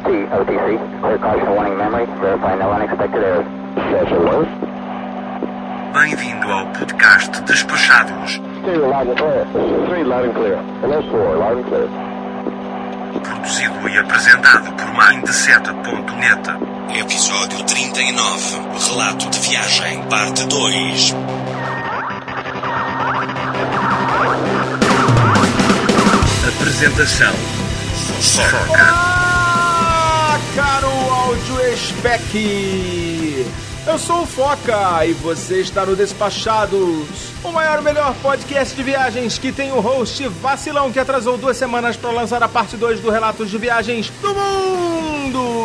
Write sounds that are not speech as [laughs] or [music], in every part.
LT, OTC. Clear caution warning memory. Verify no unexpected errors. Bem-vindo ao podcast Despachados, Stereo loud and clear. Three loud and clear. Hello, four loud and clear. produzido e apresentado por Mindset.net. Episódio 39. Relato de viagem, parte 2. Apresentação. Foca. Caro áudio spec! Eu sou o Foca e você está no Despachados, o maior melhor podcast de viagens que tem o host vacilão que atrasou duas semanas para lançar a parte 2 do Relatos de Viagens do Mundo!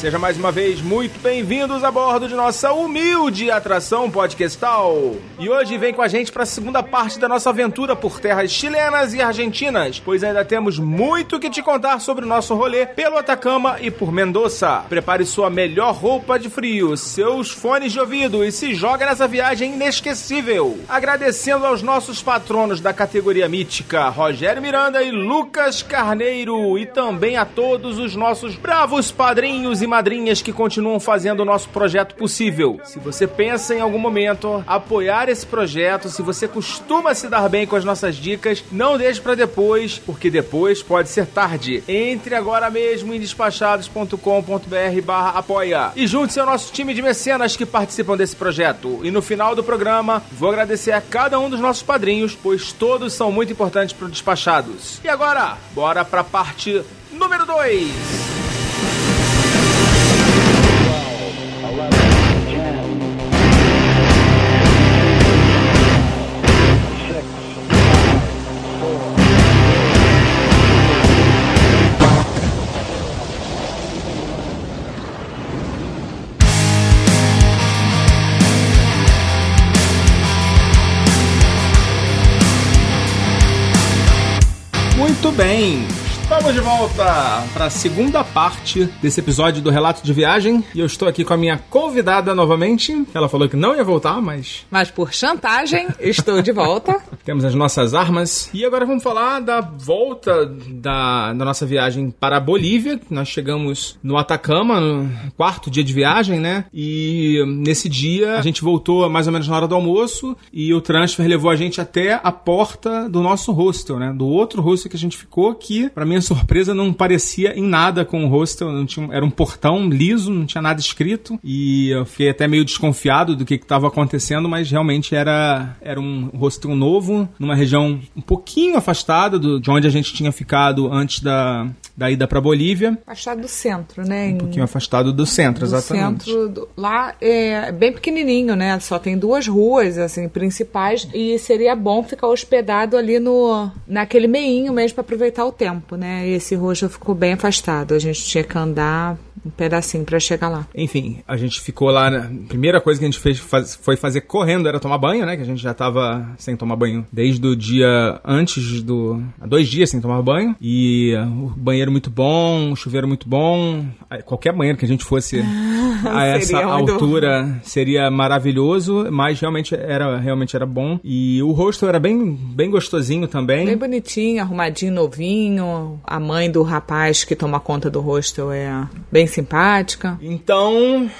Seja mais uma vez muito bem-vindos a bordo de nossa humilde atração podcastal. E hoje vem com a gente para a segunda parte da nossa aventura por terras chilenas e argentinas, pois ainda temos muito que te contar sobre o nosso rolê pelo Atacama e por Mendoza. Prepare sua melhor roupa de frio, seus fones de ouvido e se joga nessa viagem inesquecível. Agradecendo aos nossos patronos da categoria mítica, Rogério Miranda e Lucas Carneiro, e também a todos os nossos bravos padrinhos e madrinhas que continuam fazendo o nosso projeto possível. Se você pensa em algum momento apoiar esse projeto, se você costuma se dar bem com as nossas dicas, não deixe para depois, porque depois pode ser tarde. Entre agora mesmo em despachados.com.br barra apoia e junte-se ao nosso time de mecenas que participam desse projeto. E no final do programa, vou agradecer a cada um dos nossos padrinhos, pois todos são muito importantes para o Despachados. E agora, bora para a parte número 2. Bem. Estamos de volta para a segunda parte desse episódio do Relato de Viagem. E eu estou aqui com a minha convidada novamente. Ela falou que não ia voltar, mas Mas por chantagem, estou de volta. [laughs] temos as nossas armas. E agora vamos falar da volta da, da nossa viagem para a Bolívia. Nós chegamos no Atacama, no quarto dia de viagem, né? E nesse dia a gente voltou mais ou menos na hora do almoço e o transfer levou a gente até a porta do nosso hostel, né? Do outro hostel que a gente ficou, que, pra minha surpresa, não parecia em nada com o hostel. Não tinha, era um portão liso, não tinha nada escrito. E eu fiquei até meio desconfiado do que estava acontecendo, mas realmente era, era um hostel novo, numa região um pouquinho afastada do, de onde a gente tinha ficado antes da, da ida pra Bolívia. Afastado do centro, né? Um pouquinho afastado do centro, do exatamente. centro. do- lá é bem pequenininho, né? Só tem duas ruas, assim, principais. E seria bom ficar hospedado ali no naquele meinho mesmo para aproveitar o tempo, né? E esse roxo ficou bem afastado. A gente tinha que andar um pedacinho para chegar lá. Enfim, a gente ficou lá. né? A primeira coisa que a gente fez faz- foi fazer correndo, era tomar banho, né? Que a gente já tava sem tomar banho desde o dia antes do. há dois dias sem tomar banho. E uh, o banheiro muito bom, o chuveiro muito bom. Qualquer banheiro que a gente fosse [laughs] a essa Seria muito altura seria maravilhoso, mas realmente era, realmente era bom. E o hostel era bem, bem gostosinho também. Bem bonitinho, arrumadinho, novinho. A mãe do rapaz que toma conta do hostel é bem simpática. Então,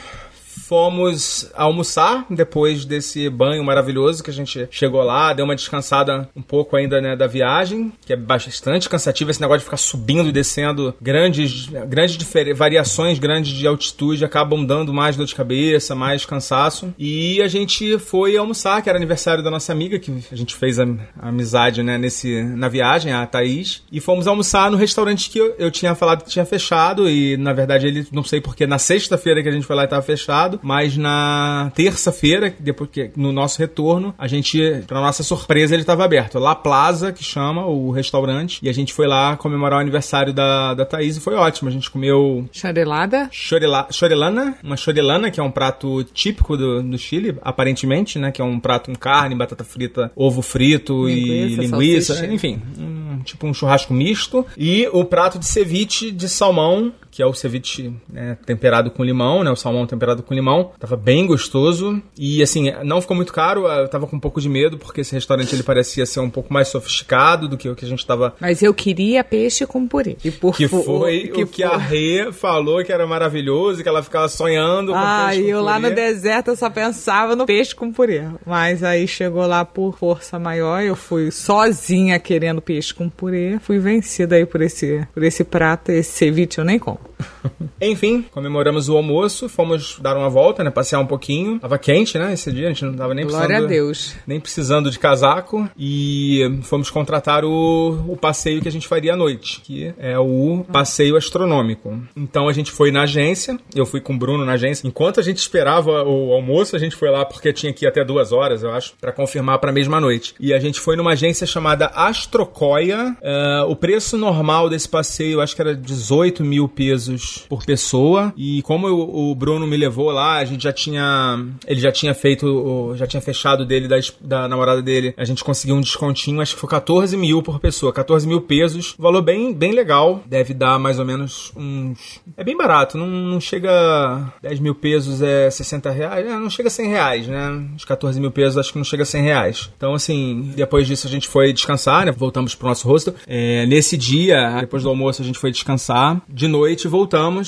fomos almoçar depois desse banho maravilhoso que a gente chegou lá, deu uma descansada um pouco ainda né, da viagem, que é bastante cansativo esse negócio de ficar subindo e descendo, grandes, grandes variações grandes de altitude acabam dando mais dor de cabeça, mais cansaço. E a gente foi almoçar, que era aniversário da nossa amiga, que a gente fez a, a amizade né, nesse, na viagem, a Thaís, e fomos almoçar no restaurante que eu, eu tinha falado que tinha fechado, e na verdade ele, não sei porque, na sexta-feira que a gente foi lá estava fechado, mas na terça-feira, depois que no nosso retorno, a gente, pra nossa surpresa, ele estava aberto. La Plaza, que chama o restaurante, e a gente foi lá comemorar o aniversário da, da Thaís e foi ótimo. A gente comeu Charelada. chorela, chorelana, uma chorelana, que é um prato típico do, do Chile, aparentemente, né? Que é um prato com carne, batata frita, ovo frito e Linguiça, linguiça, salsicha. enfim, um, tipo um churrasco misto. E o prato de ceviche de salmão, que que é o ceviche né, temperado com limão, né? O salmão temperado com limão. Tava bem gostoso. E assim, não ficou muito caro. Eu tava com um pouco de medo, porque esse restaurante ele parecia ser um pouco mais sofisticado do que o que a gente tava. Mas eu queria peixe com purê. E por Que foi o que a Rê falou que era maravilhoso, que ela ficava sonhando com Ah, peixe e com eu lá no purê. deserto eu só pensava no peixe com purê. Mas aí chegou lá por força maior, eu fui sozinha querendo peixe com purê. Fui vencida aí por esse, por esse prato, esse ceviche eu nem como. [laughs] Enfim, comemoramos o almoço, fomos dar uma volta, né? Passear um pouquinho. Tava quente, né? Esse dia, a gente não tava nem Glória precisando. a Deus. Nem precisando de casaco. E fomos contratar o, o passeio que a gente faria à noite, que é o passeio astronômico. Então a gente foi na agência, eu fui com o Bruno na agência. Enquanto a gente esperava o almoço, a gente foi lá porque tinha que ir até duas horas, eu acho, pra confirmar pra mesma noite. E a gente foi numa agência chamada Astrocoia. Ah, o preço normal desse passeio, acho que era 18 mil pesos por pessoa. E como eu- o Bruno me levou lá, a gente já tinha. Ele já tinha feito. Já tinha fechado dele da, da namorada dele. A gente conseguiu um descontinho, acho que foi 14 mil por pessoa. 14 mil pesos. Valor bem, bem legal. Deve dar mais ou menos uns. É bem barato, não, não chega. 10 mil pesos é 60 reais. É, não chega a 100 reais, né? Os 14 mil pesos acho que não chega a 100 reais. Então, assim, depois disso a gente foi descansar, né? Voltamos pro nosso hostel. É, nesse dia, depois do almoço, a gente foi descansar. De noite, voltamos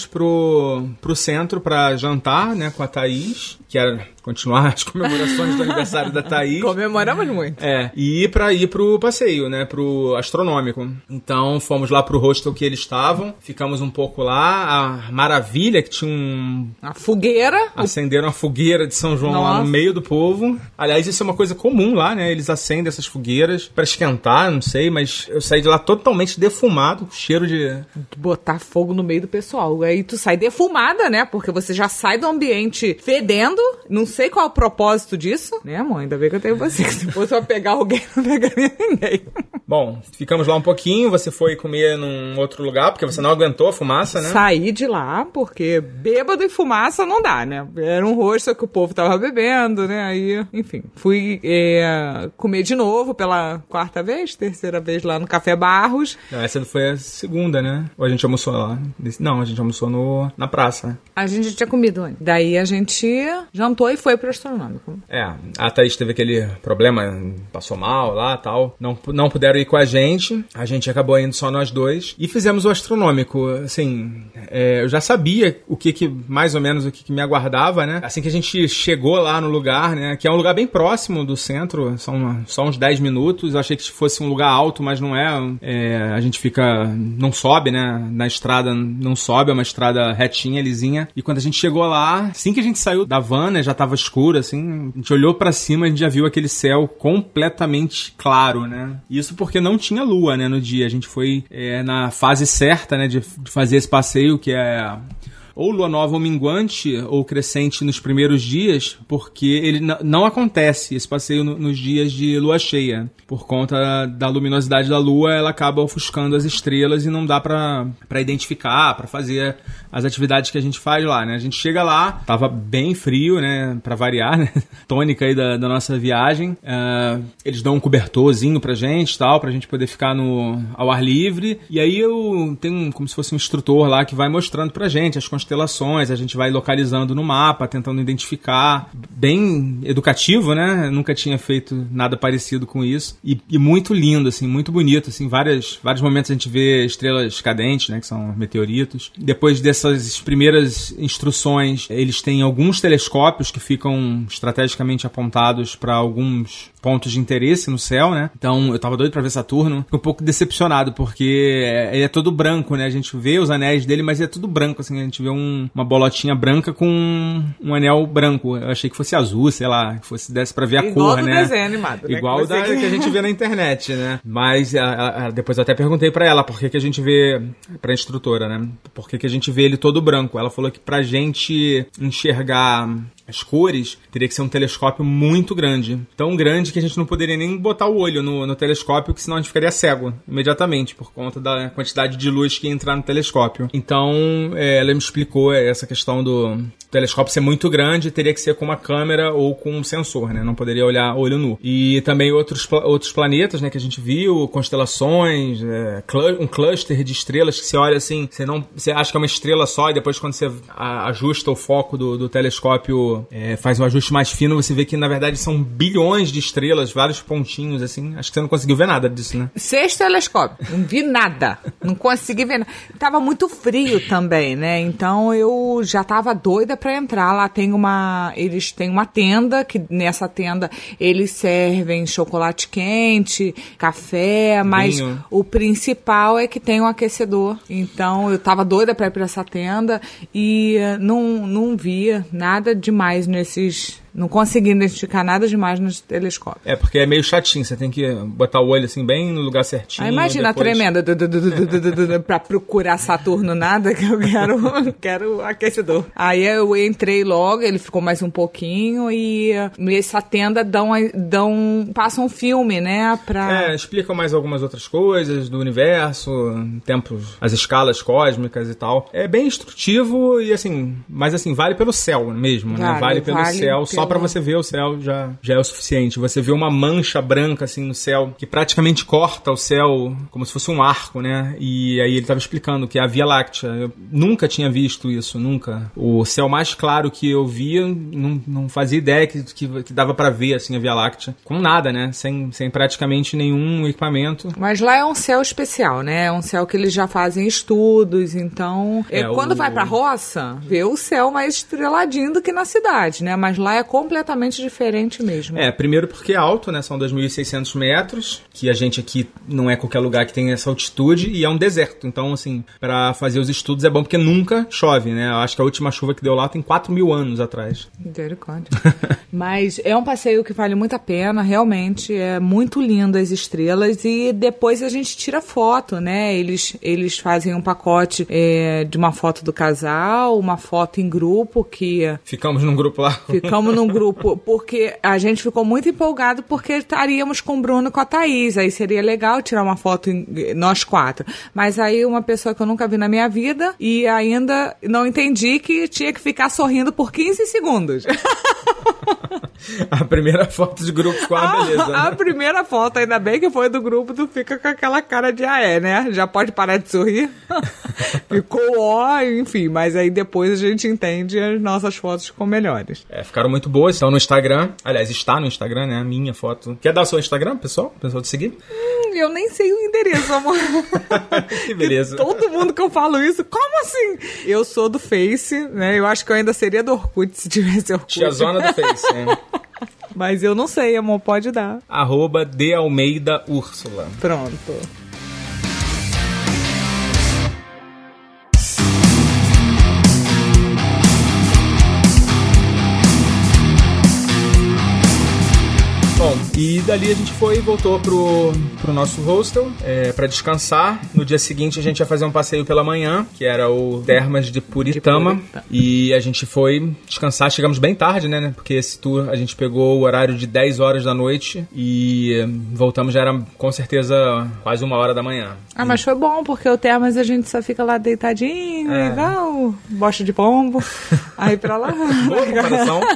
pro, pro centro pra jantar, né? Com a Thaís, que era continuar as comemorações do aniversário da Thaís. Comemoramos muito. É, e ir pra ir pro passeio, né? Pro astronômico. Então fomos lá pro hostel que eles estavam, ficamos um pouco lá. A maravilha que tinha um. A fogueira, Acenderam a fogueira de São João lá Nossa. no meio do povo. Aliás, isso é uma coisa comum lá, né? Eles acendem essas fogueiras pra esquentar, não sei, mas eu saí de lá totalmente defumado, com cheiro de. botar fogo no meio do pessoal. Aí tu sai defumada, né? Porque você já sai do ambiente fedendo. Não sei qual é o propósito disso, né, amor? Ainda bem que eu tenho você. Se fosse pra pegar alguém, [laughs] não pegaria ninguém. Bom, ficamos lá um pouquinho. Você foi comer num outro lugar, porque você não aguentou a fumaça, né? Saí de lá, porque bêbado e fumaça não dá, né? Era um rosto que o povo tava bebendo, né? Aí, enfim, fui é, comer de novo pela quarta vez, terceira vez lá no Café Barros. Não, essa foi a segunda, né? Ou a gente almoçou lá? Não, a gente almoçou no, na praça. né? A gente já tinha comido antes. Daí a gente jantou e foi pro astronômico. É, a Thaís teve aquele problema, passou mal lá tal. Não, não puderam ir com a gente. A gente acabou indo só nós dois. E fizemos o astronômico. Assim, é, eu já sabia o que, que mais ou menos o que, que me aguardava, né? Assim que a gente chegou lá no lugar, né? Que é um lugar bem próximo do centro, são só uns 10 minutos. Eu achei que fosse um lugar alto, mas não é. É, a gente fica. não sobe, né? Na estrada não sobe, é uma estrada retinha, lisinha. E quando a gente chegou lá, assim que a gente saiu da van, né? Já tava escuro, assim. A gente olhou pra cima, a gente já viu aquele céu completamente claro, né? Isso porque não tinha lua, né? No dia. A gente foi é, na fase certa, né? De, de fazer esse passeio, que é ou lua nova ou minguante ou crescente nos primeiros dias, porque ele não acontece esse passeio no- nos dias de lua cheia. Por conta da luminosidade da lua, ela acaba ofuscando as estrelas e não dá pra identificar, pra fazer as atividades que a gente faz lá, né? A gente chega lá, tava bem frio, né? Pra variar, [laughs] né? Tônica aí da, da nossa viagem. Ah, eles dão um cobertorzinho pra gente, tal, pra gente poder ficar no, ao ar livre. E aí eu tenho um- como se fosse um instrutor lá que vai mostrando pra gente as constelações, a gente vai localizando no mapa, tentando identificar. Bem educativo, né? Eu nunca tinha feito nada parecido com isso. E, e muito lindo, assim, muito bonito, assim, várias, vários momentos a gente vê estrelas cadentes, né? Que são meteoritos. Depois dessas primeiras instruções, eles têm alguns telescópios que ficam estrategicamente apontados para alguns pontos de interesse no céu, né? Então eu tava doido pra ver Saturno. Fiquei um pouco decepcionado, porque é- ele é todo branco, né? A gente vê os anéis dele, mas é tudo branco, assim. A gente vê um- uma bolotinha branca com um anel branco. Eu achei que fosse azul, sei lá, que fosse desse pra ver a Igual cor, né? desenho animado, né? Igual da que a gente vê na internet, né? Mas a- a- depois eu até perguntei pra ela por que, que a gente vê, pra instrutora, né? Por que, que a gente vê ele todo branco. Ela falou que pra gente enxergar as cores, teria que ser um telescópio muito grande. Tão grande que a gente não poderia nem botar o olho no, no telescópio, que senão a gente ficaria cego imediatamente, por conta da quantidade de luz que ia entrar no telescópio. Então, é, ela me explicou essa questão do telescópio ser muito grande, teria que ser com uma câmera ou com um sensor, né? Não poderia olhar olho nu. E também outros, outros planetas, né, que a gente viu, constelações, é, um cluster de estrelas que você olha assim, você não, você acha que é uma estrela só e depois quando você ajusta o foco do, do telescópio, é, faz um ajuste mais fino, você vê que na verdade são bilhões de estrelas, vários pontinhos assim. Acho que você não conseguiu ver nada disso, né? Seis telescópios, não vi nada, não consegui ver nada. Tava muito frio também, né? Então eu já tava doida para entrar. Lá tem uma, eles têm uma tenda que nessa tenda eles servem chocolate quente, café, mas Vinho. o principal é que tem um aquecedor. Então eu tava doida para ir para essa tenda e eh, não não via nada demais mais nesses não consegui identificar nada demais no telescópio. É, porque é meio chatinho, você tem que botar o olho assim bem no lugar certinho. Ah, imagina depois... a tremenda para pra procurar Saturno nada, que eu quero, [laughs] quero aquecedor. Aí eu entrei logo, ele ficou mais um pouquinho e nessa tenda dão, dão, passam um filme, né? Pra... É, explicam mais algumas outras coisas do universo, tempos, as escalas cósmicas e tal. É bem instrutivo e assim, mas assim, vale pelo céu mesmo, vale, né? Vale, vale pelo céu, pelo... só pelo- pra você ver o céu já, já é o suficiente. Você vê uma mancha branca assim no céu que praticamente corta o céu como se fosse um arco, né? E aí ele tava explicando que é a Via Láctea. Eu nunca tinha visto isso, nunca. O céu mais claro que eu via, não, não fazia ideia que, que, que dava pra ver assim a Via Láctea. Com nada, né? Sem, sem praticamente nenhum equipamento. Mas lá é um céu especial, né? É um céu que eles já fazem estudos, então... É, quando o- vai pra roça, vê o céu mais estreladinho do que na cidade, né? Mas lá é completamente diferente mesmo. É, primeiro porque é alto, né? São 2.600 metros, que a gente aqui não é qualquer lugar que tem essa altitude, e é um deserto. Então, assim, pra fazer os estudos é bom porque nunca chove, né? Eu acho que a última chuva que deu lá tem 4 mil anos atrás. Misericórdia. [laughs] Mas é um passeio que vale muito a pena, realmente. É muito lindo as estrelas. E depois a gente tira foto, né? Eles, eles fazem um pacote é, de uma foto do casal, uma foto em grupo, que Ficamos num grupo lá. ficamos num grupo, porque a gente ficou muito empolgado porque estaríamos com o Bruno e com a Thaís. Aí seria legal tirar uma foto em- nós quatro. Mas aí uma pessoa que eu nunca vi na minha vida e ainda não entendi que tinha que ficar sorrindo por 15 segundos. [laughs] A primeira foto de grupo ficou uma beleza. A, a Né? primeira foto, ainda bem que foi do grupo, tu fica com aquela cara de aé, né? Já pode parar de sorrir. [laughs] Ficou ó, enfim, mas aí depois a gente entende e as nossas fotos ficam melhores. É, ficaram muito boas, estão no Instagram. Aliás, está no Instagram, né? A minha foto. Quer dar o seu Instagram, pessoal? Pessoal de seguir? Hum, Eu nem sei o endereço, amor. [laughs] que beleza. [laughs] Todo mundo que eu falo isso, como assim? Eu sou do Face, né? Eu acho que eu ainda seria do Orkut se tivesse Orkut. Tia Zona do Face, né? [laughs] Mas eu não sei, amor, pode dar. Arroba de Almeida Úrsula. Pronto. phone. E dali a gente foi e voltou pro, pro nosso hostel é, para descansar. No dia seguinte a gente ia fazer um passeio pela manhã, que era o Termas de Puritama. De Puritama. E a gente foi descansar. Chegamos bem tarde, né? Porque esse tour a gente pegou o horário de 10 horas da noite e voltamos já era com certeza quase uma hora da manhã. Ah, mas foi bom, porque o Termas a gente só fica lá deitadinho, É. igual bosta de pombo. [laughs] Aí pra lá. Boa comparação. [laughs]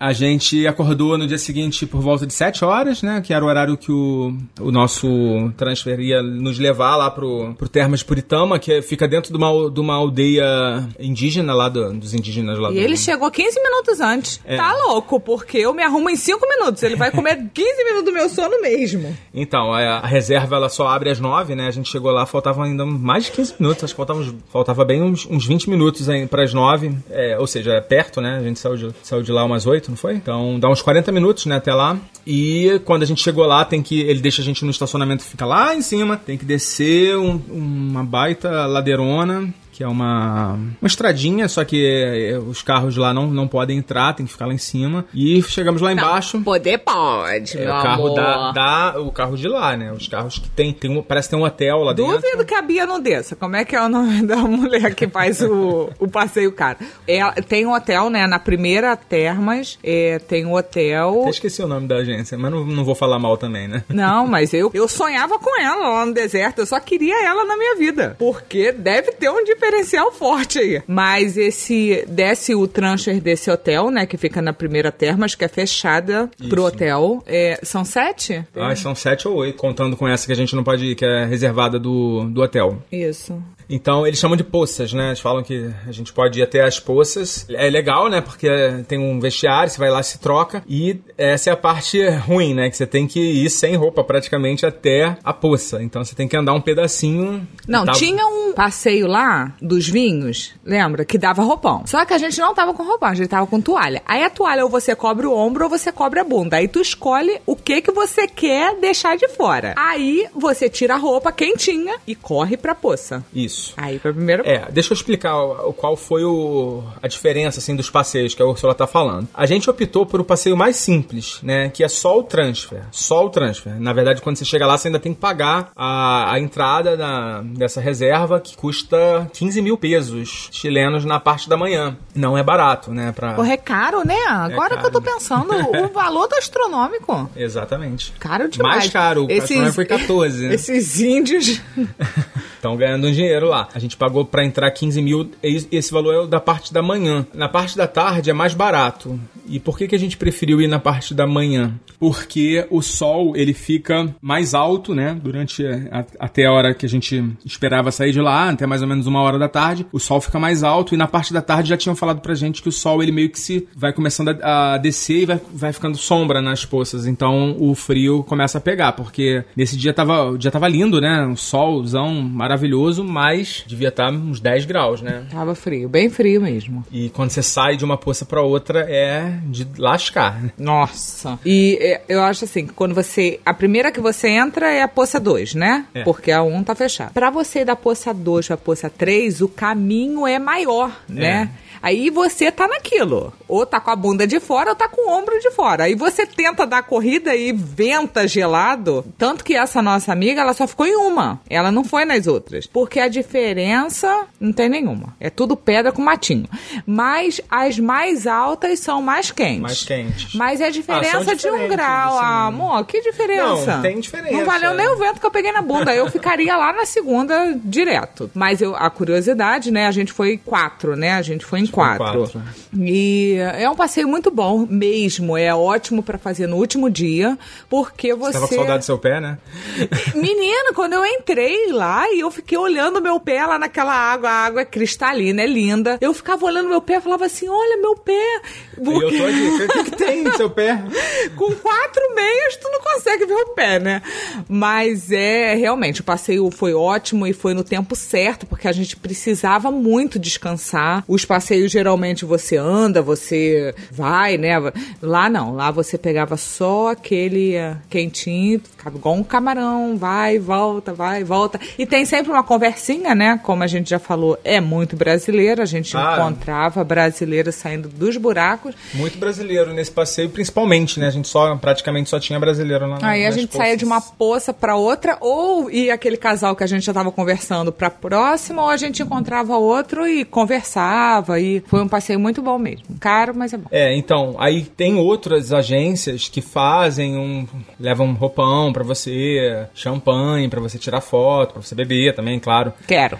A gente acordou no dia seguinte por volta de 7 horas, né? Que era o horário que o, o nosso transfer ia nos levar lá pro, pro Termas Puritama, que fica dentro de uma, de uma aldeia indígena lá do- dos indígenas lá E do... ele chegou 15 minutos antes. É. Tá louco, porque eu me arrumo em 5 minutos. Ele vai comer [laughs] 15 minutos do meu sono mesmo. Então, a, a reserva ela só abre às 9, né? A gente chegou lá, faltavam ainda mais de 15 minutos, acho que faltava, uns- faltava bem uns, uns 20 minutos para as 9, é, ou seja, é perto, né? A gente saiu de, saiu de lá umas 8, não foi? Então dá uns 40 minutos, né, até lá. E quando a gente chegou lá, tem que. Ele deixa a gente no estacionamento fica lá em cima, tem que descer um- uma baita ladeirona. Que é uma, uma estradinha, só que é, os carros lá não, não podem entrar, tem que ficar lá em cima. E chegamos lá embaixo. Poder pode, É o carro da, da- o carro de lá, né? Os carros que tem, tem um- parece que tem um hotel lá dentro. Duvido que a Bia não desça. Como é que é o nome [laughs] da mulher que faz o, o passeio caro? Ela, tem um hotel, né? Na primeira Termas, é, tem um hotel. Até esqueci o nome da agência, mas não, não vou falar mal também, né? Não, [laughs] mas eu, eu sonhava com ela lá no deserto. Eu só queria ela na minha vida. Porque deve ter um diferencial forte aí. Mas esse. Desce o transfer desse hotel, né? Que fica na primeira Termas, que é fechada pro Isso. hotel. É, são sete? Ah, são sete ou oito, contando com essa que a gente não pode ir, que é reservada do, do hotel. Isso. Então eles chamam de poças, né? Eles falam que a gente pode ir até as poças. É legal, né? Porque tem um vestiário, você vai lá, se troca. E essa é a parte ruim, né? Que você tem que ir sem roupa praticamente até a poça. Então você tem que andar um pedacinho. Não, Tá- tinha um passeio lá dos vinhos, lembra? Que dava roupão. Só que a gente não tava com roupão, a gente tava com toalha. Aí a toalha ou você cobre o ombro ou você cobre a bunda. Aí tu escolhe o que que você quer deixar de fora. Aí você tira a roupa quentinha e corre pra poça. Isso. Aí pra primeiro. É, deixa eu explicar o, o- qual foi o, a diferença assim dos passeios que a Ursula tá falando. A gente optou por o passeio mais simples, né? Que é só o transfer. Só o transfer. Na verdade, quando você chega lá, você ainda tem que pagar a, a entrada da- dessa reserva que custa 15 mil pesos chilenos na parte da manhã. Não é barato, né? Pra... Porra, é caro, né? Agora caro. que eu tô pensando, o [laughs] valor tá astronômico. Exatamente. Caro demais. Mais caro. O Esses... foi 14. né? [laughs] Esses índios. [laughs] Estão ganhando um dinheiro lá. A gente pagou pra entrar 15 mil, esse valor é o da parte da manhã. Na parte da tarde é mais barato. E por que, que a gente preferiu ir na parte da manhã? Porque o sol ele fica mais alto, né? Durante a- até a hora que a gente esperava sair de lá, até mais ou menos uma hora da tarde, o sol fica mais alto. E na parte da tarde já tinham falado pra gente que o sol ele meio que se vai começando a, a descer e vai, vai ficando sombra nas poças. Então o frio começa a pegar, porque nesse dia tava, o dia tava lindo, né? Um solzão maravilhoso, mas devia estar uns 10 graus, né? Tava frio, bem frio mesmo. E quando você sai de uma poça pra outra é de lascar, né? Nossa. E é, eu acho assim, que quando você. A primeira que você entra é a poça 2, né? É. Porque a 1 um tá fechada. Pra você ir da poça 2 pra poça 3, o caminho é maior, né? Aí você tá naquilo. Ou tá com a bunda de fora ou tá com o ombro de fora. Aí você tenta dar corrida e venta gelado. Tanto que essa nossa amiga, ela só ficou em uma. Ela não foi nas outras. Porque a diferença não tem nenhuma. É tudo pedra com matinho. Mas as mais altas são mais quentes. Mais quentes. Mas é a Ah, diferença são de um grau. Ah, amor, que diferença? Não, tem diferença. Não valeu nem o vento que eu peguei na bunda. Eu ficaria lá na segunda direto. Mas eu, a curiosidade, né? A gente foi quatro, né? A gente foi em quatro. quatro. E é um passeio muito bom mesmo. É ótimo pra fazer no último dia, porque você. Tava com saudade do seu pé, né? [laughs] Menino, quando eu entrei lá e eu fiquei olhando meu pé lá naquela água, a água é cristalina, é linda. Eu ficava olhando meu pé e falava assim: olha meu pé. E eu tô aqui. O que, que tem no seu pé? [laughs] Com quatro meias, tu não consegue ver o pé, né? Mas é, realmente, o passeio foi ótimo e foi no tempo certo, porque a gente precisava muito descansar. Os passeios, geralmente, você anda, você vai, né? Lá não, lá você pegava só aquele eh, quentinho, ficava igual um camarão, vai, volta, vai, volta. E tem sempre uma conversinha, né? Como a gente já falou, é muito brasileira, a gente Ah. encontrava brasileiros saindo dos buracos. Muito brasileiro nesse passeio, principalmente, né? A gente só, praticamente só tinha brasileiro lá na Aí a gente saía de uma poças. poça pra outra, ou ia aquele casal que a gente já tava conversando pra próxima, ou a gente encontrava outro e conversava. E foi um passeio muito bom mesmo. Caro, mas é bom. É, então, aí tem outras agências que fazem um. levam um roupão pra você, champanhe pra você tirar foto, pra você beber também, claro. Quero.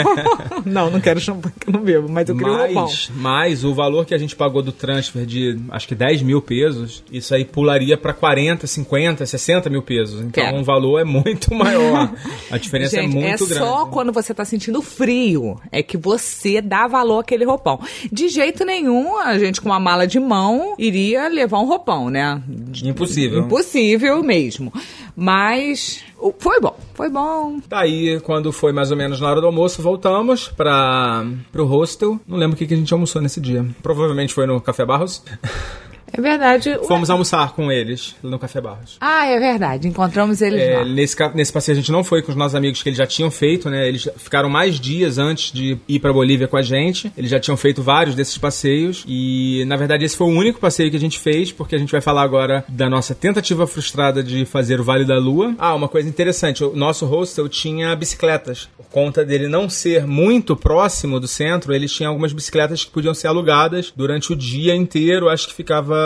[laughs] não, não quero champanhe que eu não bebo, mas eu queria um roupão. Mas, mas o valor que a gente pagou do transfer de acho que 10 mil pesos, isso aí pularia pra 40, 50, 60 mil pesos. Então Quero. o valor é muito [laughs] maior. A diferença Gente, é muito grande. só quando você tá sentindo frio é que você dá valor àquele roupão. De jeito nenhum, a gente com uma mala de mão iria levar um roupão, né? Impossível. Impossível mesmo. Mas foi bom, foi bom. Daí, quando foi mais ou menos na hora do almoço, voltamos para pro hostel. Não lembro o que, que a gente almoçou nesse dia. Provavelmente foi no Café Barros. [laughs] É verdade. Fomos almoçar com eles no Café Barros. Ah, é verdade. Encontramos eles É, lá. nesse, nesse passeio a gente não foi com os nossos amigos que eles já tinham feito, né? Eles ficaram mais dias antes de ir pra Bolívia com a gente. Eles já tinham feito vários desses passeios e, na verdade, esse foi o único passeio que a gente fez, porque a gente vai falar agora da nossa tentativa frustrada de fazer o Vale da Lua. Ah, uma coisa interessante, o nosso hostel tinha bicicletas. Por conta dele não ser muito próximo do centro, eles tinham algumas bicicletas que podiam ser alugadas durante o dia inteiro, acho que ficava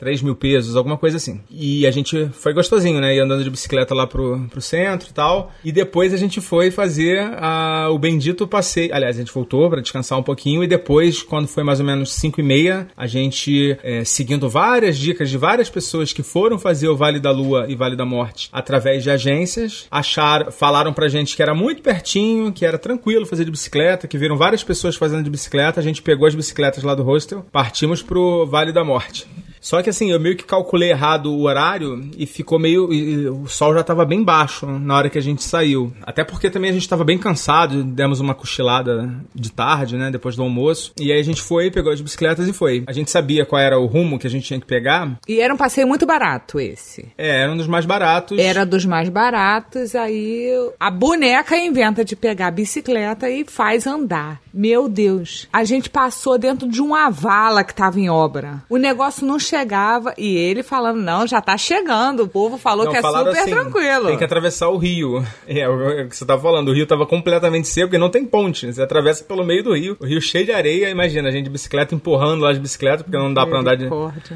3 mil pesos, alguma coisa assim. E a gente foi gostosinho, né? Ia andando de bicicleta lá pro, pro centro e tal. E depois a gente foi fazer a- o bendito passeio. Aliás, a gente voltou pra descansar um pouquinho. E depois, quando foi mais ou menos 5 e meia, a gente, é, seguindo várias dicas de várias pessoas que foram fazer o Vale da Lua e Vale da Morte através de agências, acharam, falaram pra gente que era muito pertinho, que era tranquilo fazer de bicicleta, que viram várias pessoas fazendo de bicicleta. A gente pegou as bicicletas lá do hostel, partimos pro Vale da Morte. Só que assim, eu meio que calculei errado o horário e ficou meio. e- o sol já tava bem baixo na hora que a gente saiu. Até porque também a gente tava bem cansado, demos uma cochilada de tarde, né? Depois do almoço. E aí a gente foi, pegou as bicicletas e foi. A gente sabia qual era o rumo que a gente tinha que pegar. E era um passeio muito barato esse. É, era um dos mais baratos. Era dos mais baratos, aí a boneca inventa de pegar a bicicleta e faz andar. Meu Deus. A gente passou dentro de uma vala que tava em obra. O negócio não chegava e ele falando, não, já tá chegando. O povo falou Não, que é super assim, tranquilo. Tem que atravessar o rio. [laughs] É, o é o que você tava falando. O rio tava completamente seco e não tem ponte. né? Você atravessa pelo meio do rio. O rio cheio de areia. Imagina, a gente de bicicleta empurrando lá as bicicletas, porque não dá pra andar de.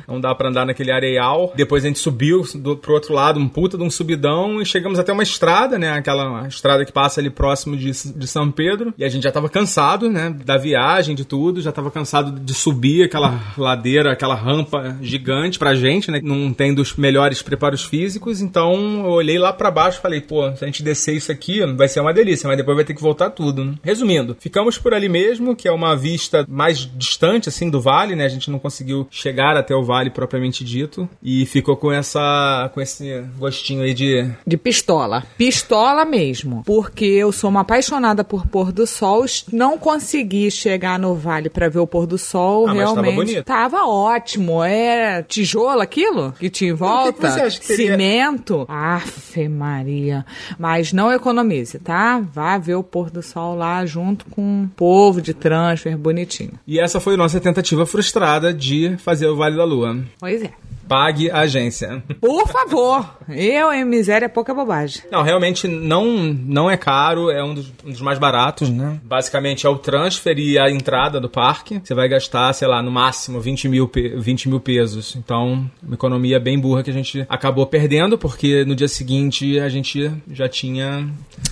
Não dá pra andar naquele areal. Depois a gente subiu do, pro outro lado, um puta de um subidão, e chegamos até uma estrada, né? Aquela estrada que passa ali próximo de, de São Pedro. E a gente já tava cansado, né? Da viagem, de tudo. Já tava cansado de subir aquela ladeira, aquela rampa gigante pra gente, né? Não tem dos melhores preparos físicos. Então eu olhei lá pra baixo e falei, pô, se a gente descer isso aqui, vai ser uma delícia, mas depois vai ter que voltar tudo, né? Resumindo, ficamos por ali mesmo, que é uma vista mais distante, assim, do vale, né? A gente não conseguiu chegar até o vale propriamente dito. E ficou com essa. com esse gostinho aí de. De pistola. Pistola mesmo. Porque eu sou uma apaixonada por pôr do sol. Não consegui chegar no vale pra ver o pôr do sol. Ah, mas tava realmente. bonito. Tava ótimo. É tijolo aquilo que em volta? você acha que teria- Cimento? Afe Maria. Mas não economize, tá? Vá ver o pôr do sol lá junto com o povo de transfer bonitinho. E essa foi a nossa tentativa frustrada de fazer o Vale da Lua. Pois é. Pague a agência. Por favor. Eu em miséria é pouca bobagem. Não, realmente não, não é caro, é um dos, um dos mais baratos, né? Basicamente é o transfer e a entrada do parque. Você vai gastar, sei lá, no máximo 20 mil, pe- 20 mil pesos. Então, uma economia bem burra que a gente acabou perdendo, porque no dia seguinte a gente já tinha.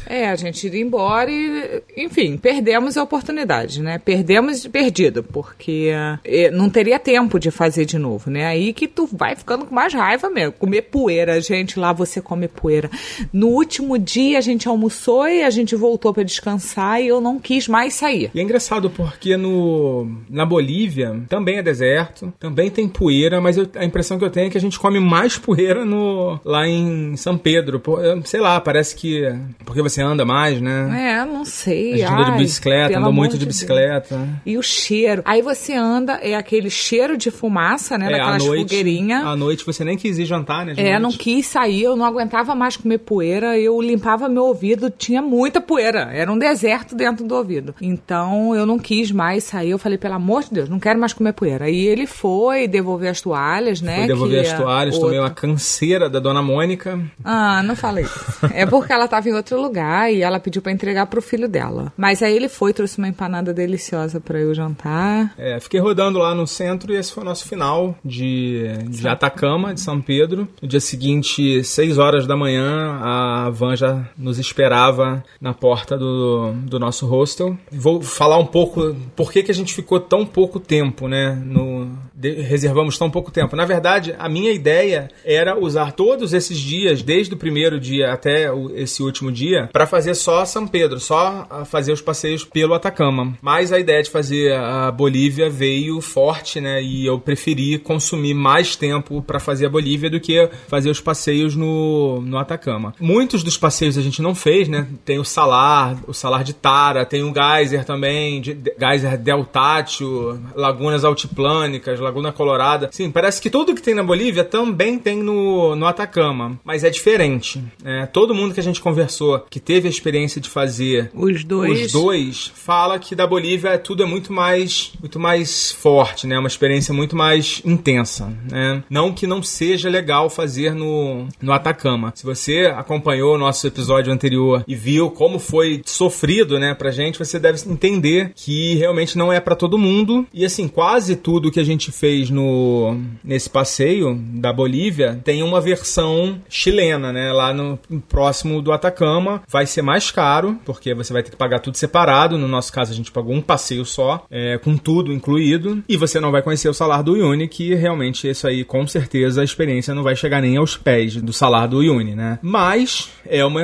É, a gente iria embora e, enfim, perdemos a oportunidade, né? Perdemos perdido, porque eh, não teria tempo de fazer de novo, né? Aí que tu vai ficando com mais raiva mesmo. Comer poeira, gente, lá você come poeira. No último dia a gente almoçou e a gente voltou pra descansar e eu não quis mais sair. E é engraçado porque no na Bolívia também é deserto, também tem poeira, mas eu- a impressão que eu tenho é que a gente come mais poeira no lá em São Pedro. Sei lá, parece que porque você anda mais, né? É, não sei. A gente andou de ai, bicicleta, andou muito de Deus. bicicleta. E o cheiro. Aí você anda, é aquele cheiro de fumaça, né? É, Daquelas noite, fogueirinhas. à noite você nem quis ir jantar, né? É, noite. não quis sair, eu não aguentava mais comer poeira, eu limpava meu ouvido, tinha muita poeira, era um deserto dentro do ouvido. Então eu não quis mais sair, eu falei, pelo amor de Deus, não quero mais comer poeira. Aí ele foi devolver as toalhas, né? Fui devolver que as toalhas, outro- tomei uma canseira da dona Mônica. Ah, não falei. É porque ela tava em outro lugar e ela pediu pra entregar pro filho dela. Mas aí ele foi, trouxe uma empanada deliciosa pra eu jantar. É, fiquei rodando lá no centro e esse foi o nosso final de, de Atacama, de São Pedro. No dia seguinte, 6 horas da manhã, a van já nos esperava na porta do, do nosso hostel. Vou falar um pouco por que, que a gente ficou tão pouco tempo, né? No, de- reservamos tão pouco tempo. Na verdade, a minha ideia era usar todos esses dias, desde o primeiro dia até o- esse último dia, para fazer só São Pedro, só ah, fazer os passeios pelo Atacama. Mas a ideia de fazer a Bolívia veio forte, né? E eu preferi consumir mais tempo tempo para fazer a Bolívia do que fazer os passeios no, no Atacama. Muitos dos passeios a gente não fez, né? Tem o Salar, o Salar de Tara, tem o Geyser também, de, de, Geyser Deltátil, Lagunas Altiplânicas, Laguna Colorada. Sim, parece que tudo que tem na Bolívia também tem no, no Atacama, mas é diferente. É, todo mundo que a gente conversou que teve a experiência de fazer os dois, os dois fala que da Bolívia tudo é muito mais, muito mais forte, né? Uma experiência muito mais intensa, né? Não que não seja legal fazer no, no Atacama. Se você acompanhou o nosso episódio anterior e viu como foi sofrido, né, pra gente, você deve entender que realmente não é para todo mundo. E assim, quase tudo que a gente fez no nesse passeio da Bolívia tem uma versão chilena, né? Lá no próximo do Atacama vai ser mais caro, porque você vai ter que pagar tudo separado. No nosso caso, a gente pagou um passeio só, é, com tudo incluído. E você não vai conhecer o salário do Uyuni, que realmente isso aí, com certeza, a experiência não vai chegar nem aos pés do salário do Uyuni, né? Mas é uma,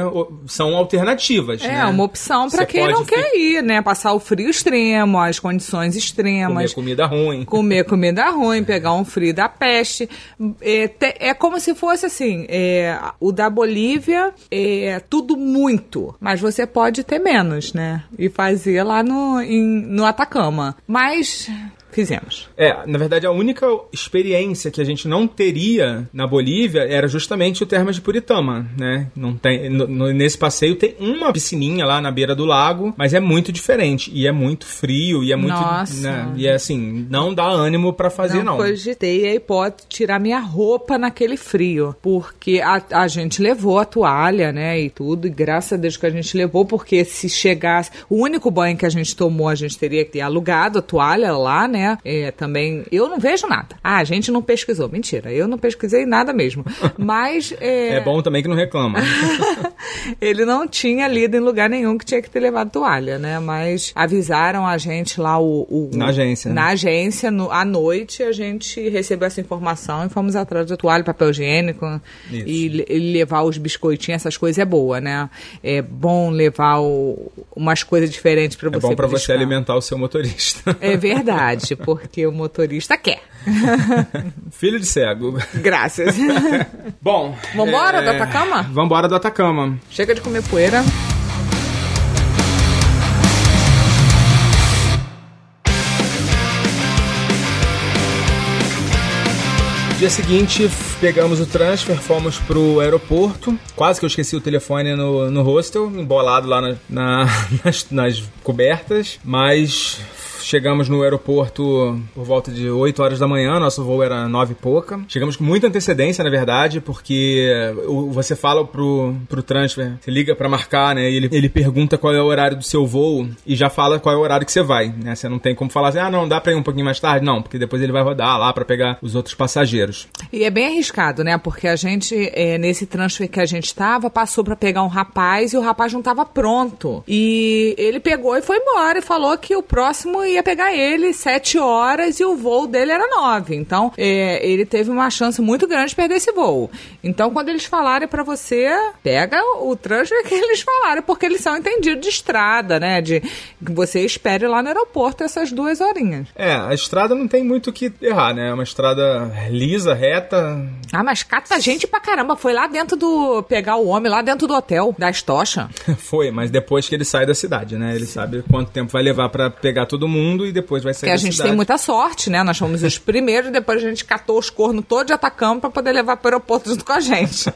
são alternativas. É, né? uma opção para quem não quer ir, né? Passar o frio extremo, as condições extremas. Comer comida ruim. Comer comida ruim, pegar um frio da peste. É, é como se fosse assim: é, o da Bolívia é tudo muito, mas você pode ter menos, né? E fazer lá no, em, no Atacama. Mas fizemos. É, na verdade, a única experiência que a gente não teria na Bolívia era justamente o Termas de Puritama, né? Não tem, no, nesse passeio tem uma piscininha lá na beira do lago, mas é muito diferente e é muito frio e é muito, Nossa. Né? E é assim, não dá ânimo para fazer não. Não cogitei a hipótese de tirar minha roupa naquele frio, porque a, a gente levou a toalha, né, e tudo, e graças a Deus que a gente levou, porque se chegasse, o único banho que a gente tomou, a gente teria que ter alugado a toalha lá, né, é, também, eu não vejo nada. Ah, a gente não pesquisou. Mentira, eu não pesquisei nada mesmo. [laughs] Mas. É, é bom também que não reclama. [laughs] ele não tinha lido em lugar nenhum que tinha que ter levado toalha, né? Mas avisaram a gente lá o. o na agência. Na né? agência, no, à noite, a gente recebeu essa informação e fomos atrás da toalha, papel higiênico e, e, levar os biscoitinhos, essas coisas é boa, né? É bom levar o, umas coisas diferentes para é você. É bom para você alimentar o seu motorista. É verdade, porque o motorista quer. [laughs] Filho de cego. Graças. [laughs] Bom. Vambora é... do Atacama? Vambora do Atacama. Chega de comer poeira. Dia seguinte, pegamos o transfer, fomos pro aeroporto. Quase que eu esqueci o telefone no, no hostel, embolado lá na, na, [laughs] nas, nas cobertas. Mas chegamos no aeroporto por volta de 8 horas da manhã, nosso voo era 9 e pouca. Chegamos com muita antecedência, na verdade, porque você fala pro, pro transfer, você liga para marcar, né? E ele, ele pergunta qual é o horário do seu voo e já fala qual é o horário que você vai, né? Você não tem como falar assim, ah, não, dá pra ir um pouquinho mais tarde? Não, porque depois ele vai rodar lá para pegar os outros passageiros. E é bem arriscado, né? Porque a gente, é, nesse transfer que a gente estava, passou para pegar um rapaz e o rapaz não estava pronto. E ele pegou e foi embora e falou que o próximo ia ia pegar ele sete horas e o voo dele era nove. Então, é, ele teve uma chance muito grande de perder esse voo. Então, quando eles falarem para você, pega o transfer que [laughs] eles falaram, porque eles são entendidos de estrada, né? De que você espere lá no aeroporto essas duas horinhas. É, a estrada não tem muito o que errar, né? É uma estrada lisa, reta. Ah, mas cata gente pra caramba. Foi lá dentro do. pegar o homem lá dentro do hotel, da Estocha. [laughs] Foi, mas depois que ele sai da cidade, né? Ele Sim. sabe quanto tempo vai levar para pegar todo mundo mundo e depois vai sair Que a gente cidade. tem muita sorte, né? Nós fomos os [laughs] primeiros, depois a gente catou os cornos todos de Atacama para poder levar para o aeroporto junto com a gente.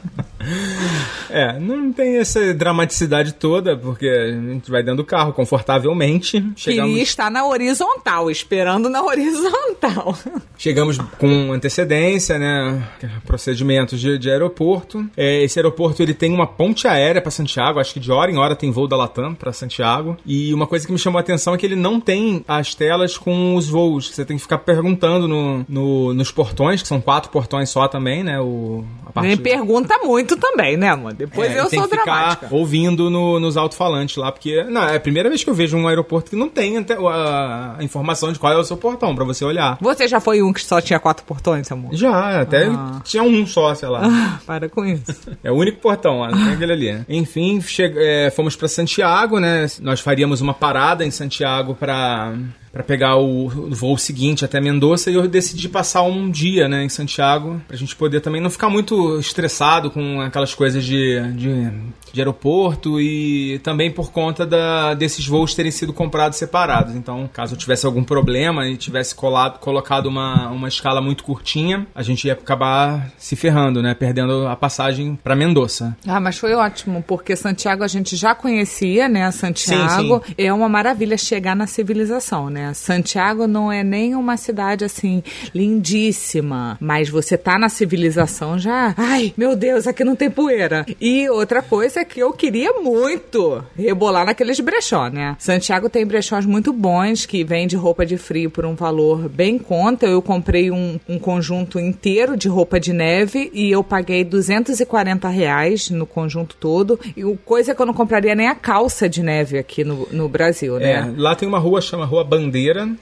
É, não tem essa dramaticidade toda, porque a gente vai dentro do carro confortavelmente. Chegamos... Queria estar na horizontal, esperando na [laughs] horizontal. Chegamos com antecedência, né? Procedimentos de, de aeroporto. É, esse aeroporto ele tem uma ponte aérea para Santiago, acho que de hora em hora tem voo da Latam para Santiago. E uma coisa que me chamou a atenção é que ele não tem as telas com os voos. Você tem que ficar perguntando no, no nos portões, que são quatro portões só também, né? O, a parte... Nem pergunta muito também, né, amor? Depois é, eu sou dramática. ouvindo no, nos alto-falantes lá, porque não, é a primeira vez que eu vejo um aeroporto que não tem a, a informação de qual é o seu portão para você olhar. Você já foi um que só tinha quatro portões, amor? Já, até ah. tinha um só, sei lá. Ah, para com isso. É o único portão, ó, aquele ali. Enfim, che é, fomos para Santiago, né? Nós faríamos uma parada em Santiago para para pegar o, voo seguinte até Mendoza e eu decidi passar um dia, né, em Santiago, pra gente poder também não ficar muito estressado com aquelas coisas de, de, de aeroporto e também por conta da, desses voos terem sido comprados separados. Então, caso eu tivesse algum problema e tivesse colado, colocado uma, uma escala muito curtinha, a gente ia acabar se ferrando, né, perdendo a passagem para Mendoza. Ah, mas foi ótimo, porque Santiago a gente já conhecia, né? Santiago sim, sim. é uma maravilha chegar na civilização, né? Santiago não é nem uma cidade assim lindíssima, mas você tá na civilização já, ai, meu Deus, aqui não tem poeira. E outra coisa é que eu queria muito rebolar naqueles brechó, né? Santiago tem brechós muito bons que vende roupa de frio por um valor bem conta. Eu comprei um, um conjunto inteiro de roupa de neve e eu paguei 240 reais no conjunto todo. E coisa que eu não compraria nem a calça de neve aqui no, no Brasil, né? É, lá tem uma rua chama Rua Bandeira,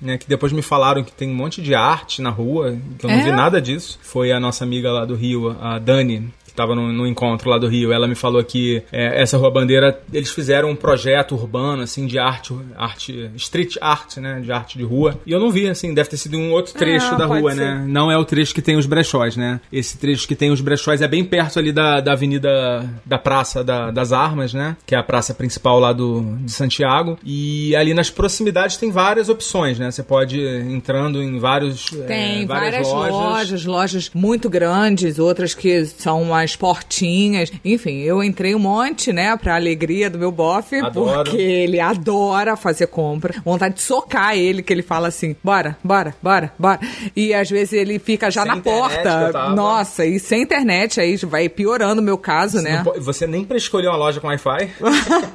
né? Que depois me falaram que tem um monte de arte na rua, que eu não é? vi nada disso. Foi a nossa amiga lá do Rio, a Dani, estava no, no, encontro lá do Rio, ela me falou que é, essa Rua Bandeira, eles fizeram um projeto urbano, assim, de arte, arte, street art, né, de arte de rua. E eu não vi, assim, deve ter sido um outro trecho ah, da rua, né? ser. né? Não é o trecho que tem os brechóis, né? Esse trecho que tem os brechóis é bem perto ali da, da avenida da Praça da, das Armas, né? Que é a praça principal lá do, de Santiago. E ali nas proximidades tem várias opções, né? Você pode ir entrando em vários Tem é, várias, várias lojas. lojas, lojas muito grandes, outras que são mais as portinhas. Enfim, eu entrei um monte, né, pra alegria do meu bofe, Adoro. porque ele adora fazer compra. Vontade de socar ele, que ele fala assim: bora, bora, bora, bora. E às vezes ele fica já sem na porta. Nossa, e sem internet, aí vai piorando o meu caso, você né? Você nem pra escolher uma loja com Wi-Fi?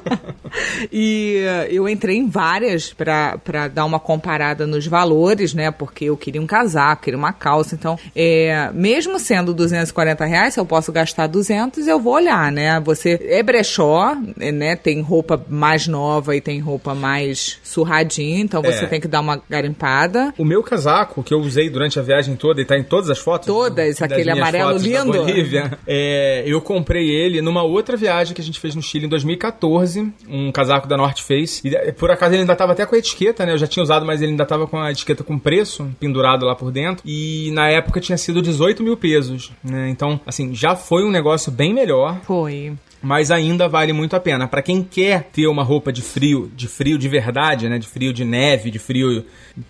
[laughs] e uh, eu entrei em várias pra, pra dar uma comparada nos valores, né? Porque eu queria um casaco, queria uma calça. Então, é, mesmo sendo 240 reais, se eu posso gastar gastar 200, eu vou olhar, né? Você é brechó, né? Tem roupa mais nova e tem roupa mais surradinha, então você é. tem que dar uma garimpada. O meu casaco, que eu usei durante a viagem toda e tá em todas as fotos. Todas, aquele amarelo lindo. Bolívia, é, eu comprei ele numa outra viagem que a gente fez no Chile em 2014, um casaco da North Face. E por acaso ele ainda tava até com a etiqueta, né? Eu já tinha usado, mas ele ainda tava com a etiqueta com preço pendurado lá por dentro. E na época tinha sido 18 mil pesos, né? Então, assim, já foi um negócio bem melhor. Foi mas ainda vale muito a pena. Para quem quer ter uma roupa de frio, de frio de verdade, né, de frio de neve, de frio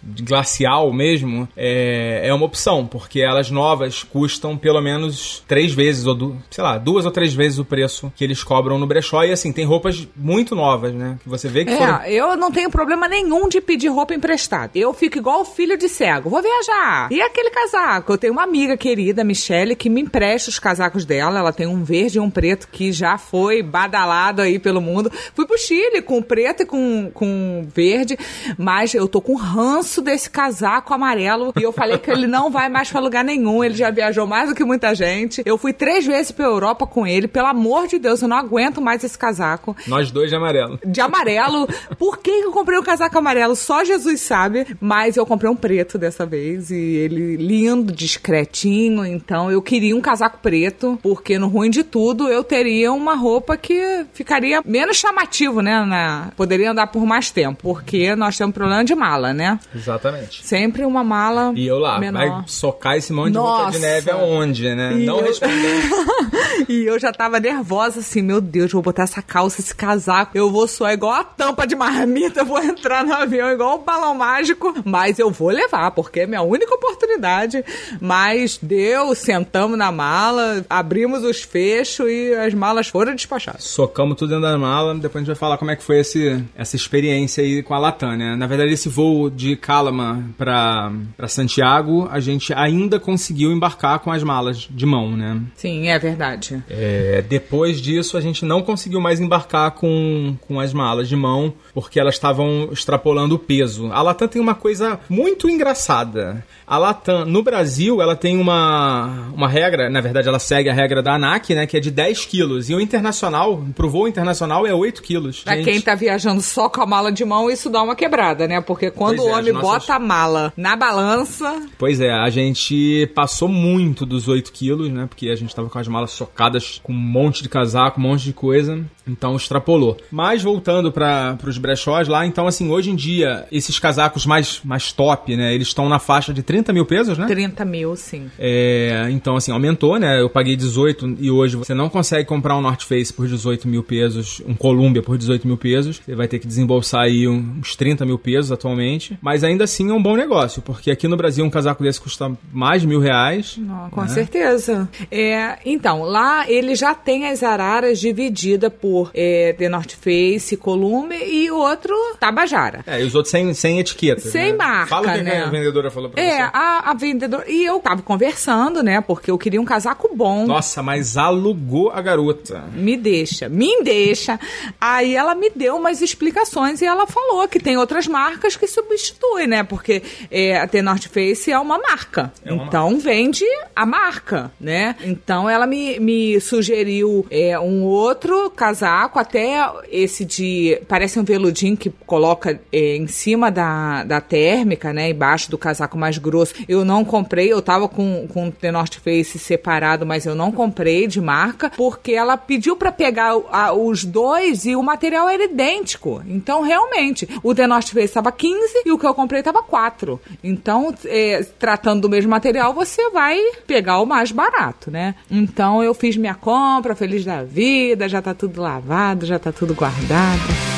glacial mesmo, é, é uma opção, porque elas novas custam pelo menos três vezes, ou du, sei lá, duas ou três vezes o preço que eles cobram no brechó. E assim, tem roupas muito novas, né? Que você vê que é, foram... eu não tenho problema nenhum de pedir roupa emprestada. Eu fico igual o filho de cego. Vou viajar. E aquele casaco? Eu tenho uma amiga querida, Michelle, que me empresta os casacos dela. Ela tem um verde e um preto que já foi badalado aí pelo mundo. Fui pro Chile com preto e com, com verde, mas eu tô com ranço desse casaco amarelo e eu falei que ele não vai mais pra lugar nenhum. Ele já viajou mais do que muita gente. Eu fui três vezes pra Europa com ele. Pelo amor de Deus, eu não aguento mais esse casaco. Nós dois de amarelo. De amarelo. Por que eu comprei um casaco amarelo? Só Jesus sabe. Mas eu comprei um preto dessa vez e ele lindo, discretinho. Então eu queria um casaco preto, porque no ruim de tudo eu teria uma roupa que ficaria menos chamativo, né? Na... Poderia andar por mais tempo, porque nós temos problema de mala, né? Exatamente. Sempre uma mala. E eu lá, menor. vai socar esse monte Nossa. de roupa de neve aonde, né? E Não eu... respondendo. [laughs] e eu já tava nervosa assim, meu Deus, vou botar essa calça, esse casaco, eu vou suar igual a tampa de marmita, vou entrar no avião igual o balão mágico, mas eu vou levar, porque é minha única oportunidade. Mas deu, sentamos na mala, abrimos os fechos e as malas foram despachadas. Socamos tudo dentro da mala, depois a gente vai falar como é que foi esse, essa experiência aí com a Latam, né? Na verdade, esse voo de Calama para Santiago, a gente ainda conseguiu embarcar com as malas de mão, né? Sim, é verdade. É, depois disso, a gente não conseguiu mais embarcar com, com as malas de mão, porque elas estavam extrapolando o peso. A Latam tem uma coisa muito engraçada. A Latam, no Brasil, ela tem uma, uma regra, na verdade, ela segue a regra da ANAC, né? Que é de 10 quilos. E eu internacional, pro voo internacional, é 8 quilos. Pra Gente, quem tá viajando só com a mala de mão, isso dá uma quebrada, né? Porque quando Pois é, o homem as nossas- bota a mala na balança, Pois é, a gente passou muito dos 8 quilos, né? Porque a gente tava com as malas socadas com um monte de casaco, um monte de coisa. Então extrapolou. Mas voltando para os brechós lá, então assim, hoje em dia, esses casacos mais, mais top, né? Eles estão na faixa de 30 mil pesos, né? 30 mil, sim. É, então, assim, aumentou, né? Eu paguei 18 e hoje você não consegue comprar um North Face por 18 mil pesos, um Columbia por 18 mil pesos. Você vai ter que desembolsar aí uns 30 mil pesos atualmente. Mas ainda assim é um bom negócio, porque aqui no Brasil um casaco desse custa mais de mil reais. Não, com né? certeza. É, então, lá ele já tem as araras divididas por é, The North Face, Columbia e outro Tabajara. É, e os outros sem, sem etiqueta. Sem né? marca, Fala o que né? a vendedora falou pra É, você. a, a vendedora. E eu tava conversando, né? Porque eu queria um casaco bom. Nossa, mas alugou a garota. Me deixa, me deixa. Aí ela me deu umas explicações e ela falou que tem outras marcas que substituem, né? Porque é, a The North Face é uma marca. É uma então vende a marca, né? Então ela me, me sugeriu é, um outro casaco, até esse de. Parece um veludinho que coloca é, em cima da, da térmica, né? Embaixo do casaco mais grosso. Eu não comprei, eu tava com, com o The North Face separado, mas eu não comprei de marca, porque ela pediu pra pegar a- os dois e o material era idêntico. Então, realmente, o The North Face tava 15 e o que eu comprei tava 4. Então, é, tratando do mesmo material, você vai pegar o mais barato, né? Então, eu fiz minha compra, feliz da vida, já tá tudo lavado, já tá tudo guardado.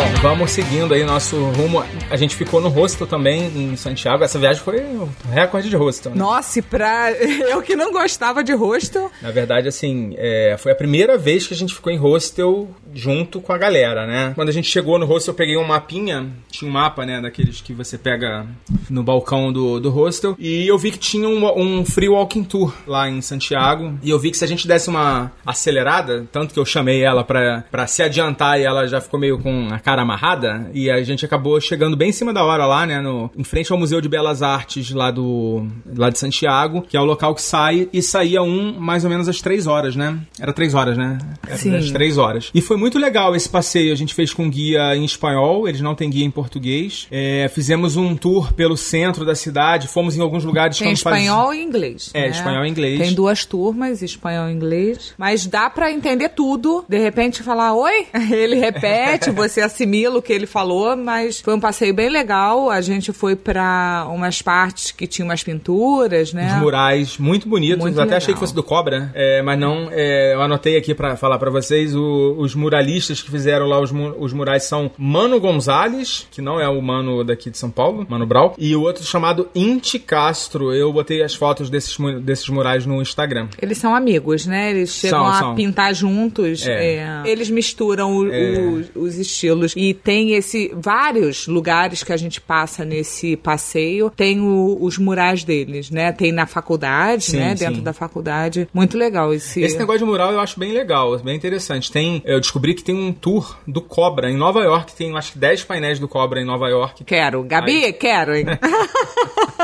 Bom, vamos seguindo aí nosso rumo. A gente ficou no hostel também em Santiago. Essa viagem foi um recorde de hostel, né? Nossa, e pra [laughs] eu que não gostava de rosto, Na verdade, assim, é, foi a primeira vez que a gente ficou em hostel junto com a galera, né? Quando a gente chegou no hostel, eu peguei um mapinha, tinha um mapa, né, daqueles que você pega no balcão do, do hostel, e eu vi que tinha um, um free walking tour lá em Santiago, e eu vi que se a gente desse uma acelerada, tanto que eu chamei ela pra, pra se adiantar e ela já ficou meio com a cara amarrada, e a gente acabou chegando bem em cima da hora lá, né, no, em frente ao Museu de Belas Artes lá do lá de Santiago, que é o local que sai, e saía um mais ou menos às três horas, né? Era três horas, né? Era Sim. às três horas. E foi muito legal esse passeio. A gente fez com guia em espanhol, eles não têm guia em português. É, fizemos um tour pelo centro da cidade, fomos em alguns lugares que tem não faz- espanhol e inglês. É, né? espanhol e inglês. Tem duas turmas, espanhol e inglês. Mas dá pra entender tudo. De repente falar oi, [laughs] ele repete, você assimila o que ele falou, mas foi um passeio bem legal. A gente foi pra umas partes que tinham umas pinturas, né? Os murais muito bonitos, Muito até legal. achei que fosse do Cobra, é, mas não. é, eu anotei aqui pra falar pra vocês: o- os muralistas que fizeram lá os, mu- os murais são Mano Gonzalez, que não é o mano daqui de São Paulo, Mano Brau, e o outro chamado Inti Castro. Eu botei as fotos desses, desses murais no Instagram. Eles são amigos, né? Eles chegam São, a são. pintar juntos. É. é. Eles misturam o- É. os, os E tem esse vários lugares que a gente passa nesse passeio. Tem o- os murais deles, né? Tem na faculdade, Sim, né? sim. Dentro da faculdade. Muito legal esse. Esse negócio de mural eu acho bem legal, bem interessante. Tem, eu descobri que tem um tour do Cobra em Nova York, tem acho que 10 painéis do Cobra em Nova York. Quero. Gabi, quero, hein? [laughs]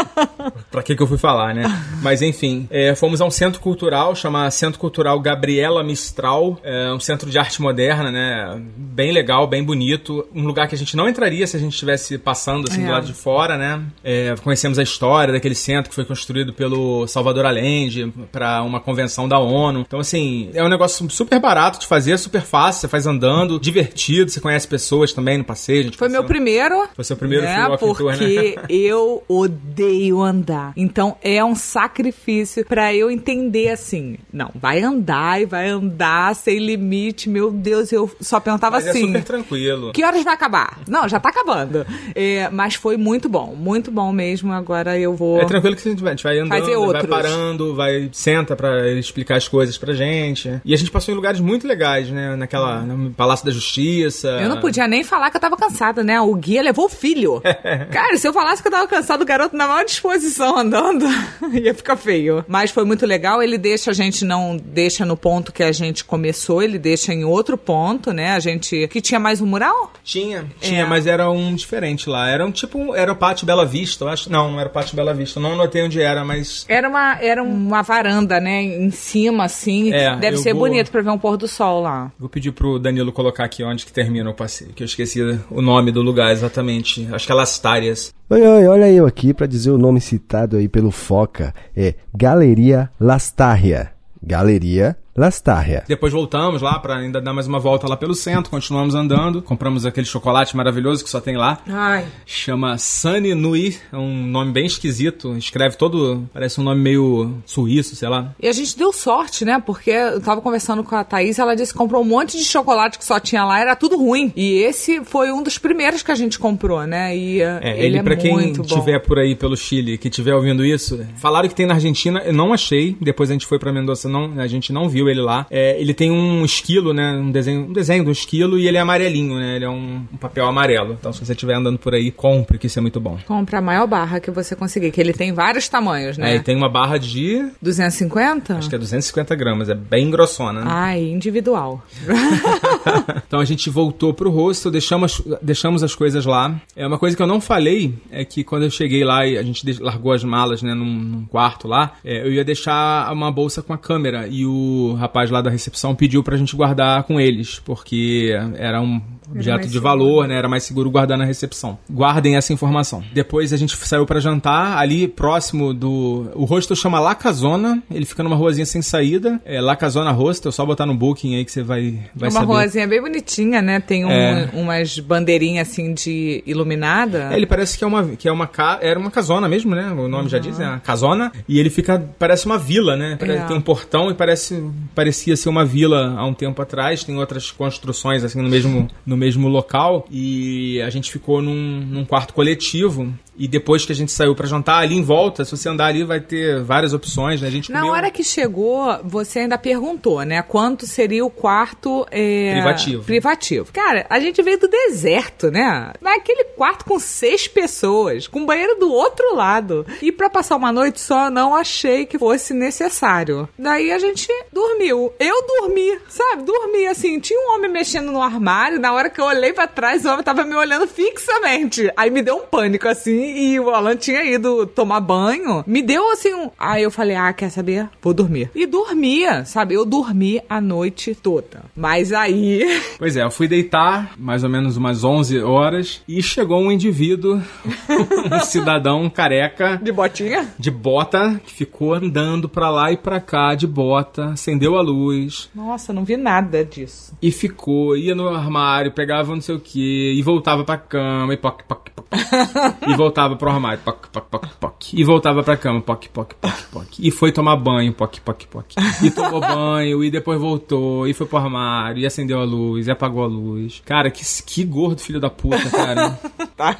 [laughs] Pra que que eu fui falar, né? [laughs] Mas enfim, é, fomos a um centro cultural, chama Centro Cultural Gabriela Mistral, é um centro de arte moderna, né? Bem legal, bem bonito. Um lugar que a gente não entraria se a gente estivesse passando assim É. do lado de fora, né? É, conhecemos a história daquele centro que foi construído pelo Salvador Allende para uma convenção da ONU. Então, assim, é um negócio super barato de fazer, super fácil, você faz andando, divertido, você conhece pessoas também no passeio. Foi meu passeou- primeiro. Foi seu primeiro né? walking tour, né? Porque [laughs] eu odeio andar. Então é um sacrifício pra eu entender assim. Não, vai andar e vai andar sem limite. Meu Deus, eu só perguntava Mas é assim. super tranquilo. Que horas vai acabar? Não, já tá acabando. É, mas foi muito bom, muito bom mesmo. Agora eu vou. É tranquilo que a gente vai, a gente vai andando, vai parando, vai senta pra ele explicar as coisas pra gente. E a gente passou em lugares muito legais, né? Naquela no Palácio da Justiça. Eu não podia nem falar que eu tava cansada, né? O guia levou o filho. [laughs] Cara, se eu falasse que eu tava cansado, o garoto na maior disposição, andando, [laughs] ia ficar feio. Mas foi muito legal. Ele deixa a gente não deixa no ponto que a gente começou, ele deixa em outro ponto, né? A gente que tinha mais um mural? Tinha, tinha, É. mas era um diferente lá. Era um tipo, era o Pátio Bela Vista, eu acho. Não, não era o Pátio Bela Vista. Não anotei onde era, mas Era uma, era uma varanda, né? Em cima, assim. É, Deve ser vou- bonito pra ver um pôr do sol lá. Vou pedir pro Danilo colocar aqui onde que termina o passeio, que eu esqueci o nome do lugar exatamente. Acho que é Lastárias. Oi, oi, olha eu aqui para dizer o nome citado aí pelo Foca. É Galeria Lastarria. Galeria Lastarria. Depois voltamos lá pra ainda dar mais uma volta lá pelo centro, continuamos andando, compramos aquele chocolate maravilhoso que só tem lá. Ai. Chama Sunny Nui, é um nome bem esquisito, escreve todo, parece um nome meio suíço, sei lá. E a gente deu sorte, né? Porque eu tava conversando com a Thaís, ela disse que comprou um monte de chocolate que só tinha lá, era tudo ruim. E esse foi um dos primeiros que a gente comprou, né? E uh, É, ele, ele, é pra quem muito bom. tiver por aí pelo Chile, que tiver ouvindo isso, falaram que tem na Argentina, eu não achei. Depois a gente foi pra Mendoza, não, a gente não viu ele lá. É, ele tem um esquilo, né? Um desenho, um desenho do esquilo e ele é amarelinho, né? Ele é um, um papel amarelo. Então, se você estiver andando por aí, compre, que isso é muito bom. Compra a maior barra que você conseguir, que ele tem vários tamanhos, É, né? e tem uma barra de. 250? Acho que é 250 gramas, é bem grossona, né? Ai, individual. [laughs] [laughs] então a gente voltou pro hostel, deixamos, deixamos as coisas lá. É uma coisa que eu não falei é que quando eu cheguei lá e a gente de- largou as malas, né, num, num quarto lá, é, eu ia deixar uma bolsa com a câmera e o rapaz lá da recepção pediu pra gente guardar com eles, porque era um objeto de seguro. valor, né, era mais seguro guardar na recepção. Guardem essa informação. Depois a gente saiu pra jantar ali próximo do o hostel chama La Casona, ele fica numa ruazinha sem saída, é La Casona Hostel, só botar no booking aí que você vai vai É uma saber. ruazinha bem bonitinha, né? Tem um- É. umas bandeirinhas assim de iluminada. É, ele parece que é uma que é uma ca... era uma casona mesmo, né? O nome já diz, é uma casona. E ele fica parece uma vila, né? Parece, É. Tem um portão e parece parecia ser uma vila há um tempo atrás. Tem outras construções assim no mesmo no mesmo local e a gente ficou num, num quarto coletivo. E depois que a gente saiu pra jantar ali em volta, se você andar ali vai ter várias opções, né? A gente Na comeu hora que chegou, você ainda perguntou, né? Quanto seria o quarto é, Privativo. privativo. Cara, a gente veio do deserto, né? Naquele quarto com seis pessoas, com banheiro do outro lado. E pra passar uma noite só, não achei que fosse necessário. Daí a gente dormiu. Eu dormi, sabe? Dormi assim. Tinha um homem mexendo no armário. Na hora que eu olhei pra trás, o homem tava me olhando fixamente. Aí me deu um pânico assim. E o Alan tinha ido tomar banho. Me deu assim um. Aí eu falei: Ah, quer saber? Vou dormir. E dormia, sabe? Eu dormi a noite toda. Mas aí. [laughs] Pois é, eu fui deitar mais ou menos umas 11 horas e chegou um indivíduo, [laughs] um cidadão careca, De botinha? de bota, que ficou andando pra lá e pra cá de bota, acendeu a luz Nossa, não vi nada disso. e ficou, ia no armário, pegava não sei o que e voltava pra cama e poc, poc, poc, [laughs] e voltava pro armário, poc, poc, poc, poc, e voltava pra cama, poc, poc, poc, poc, e foi tomar banho, poc, poc, poc, e tomou banho e depois voltou e foi pro armário e acendeu a luz e apagou a luz. Cara, que, que gordo filho da puta, cara. [laughs] Tá?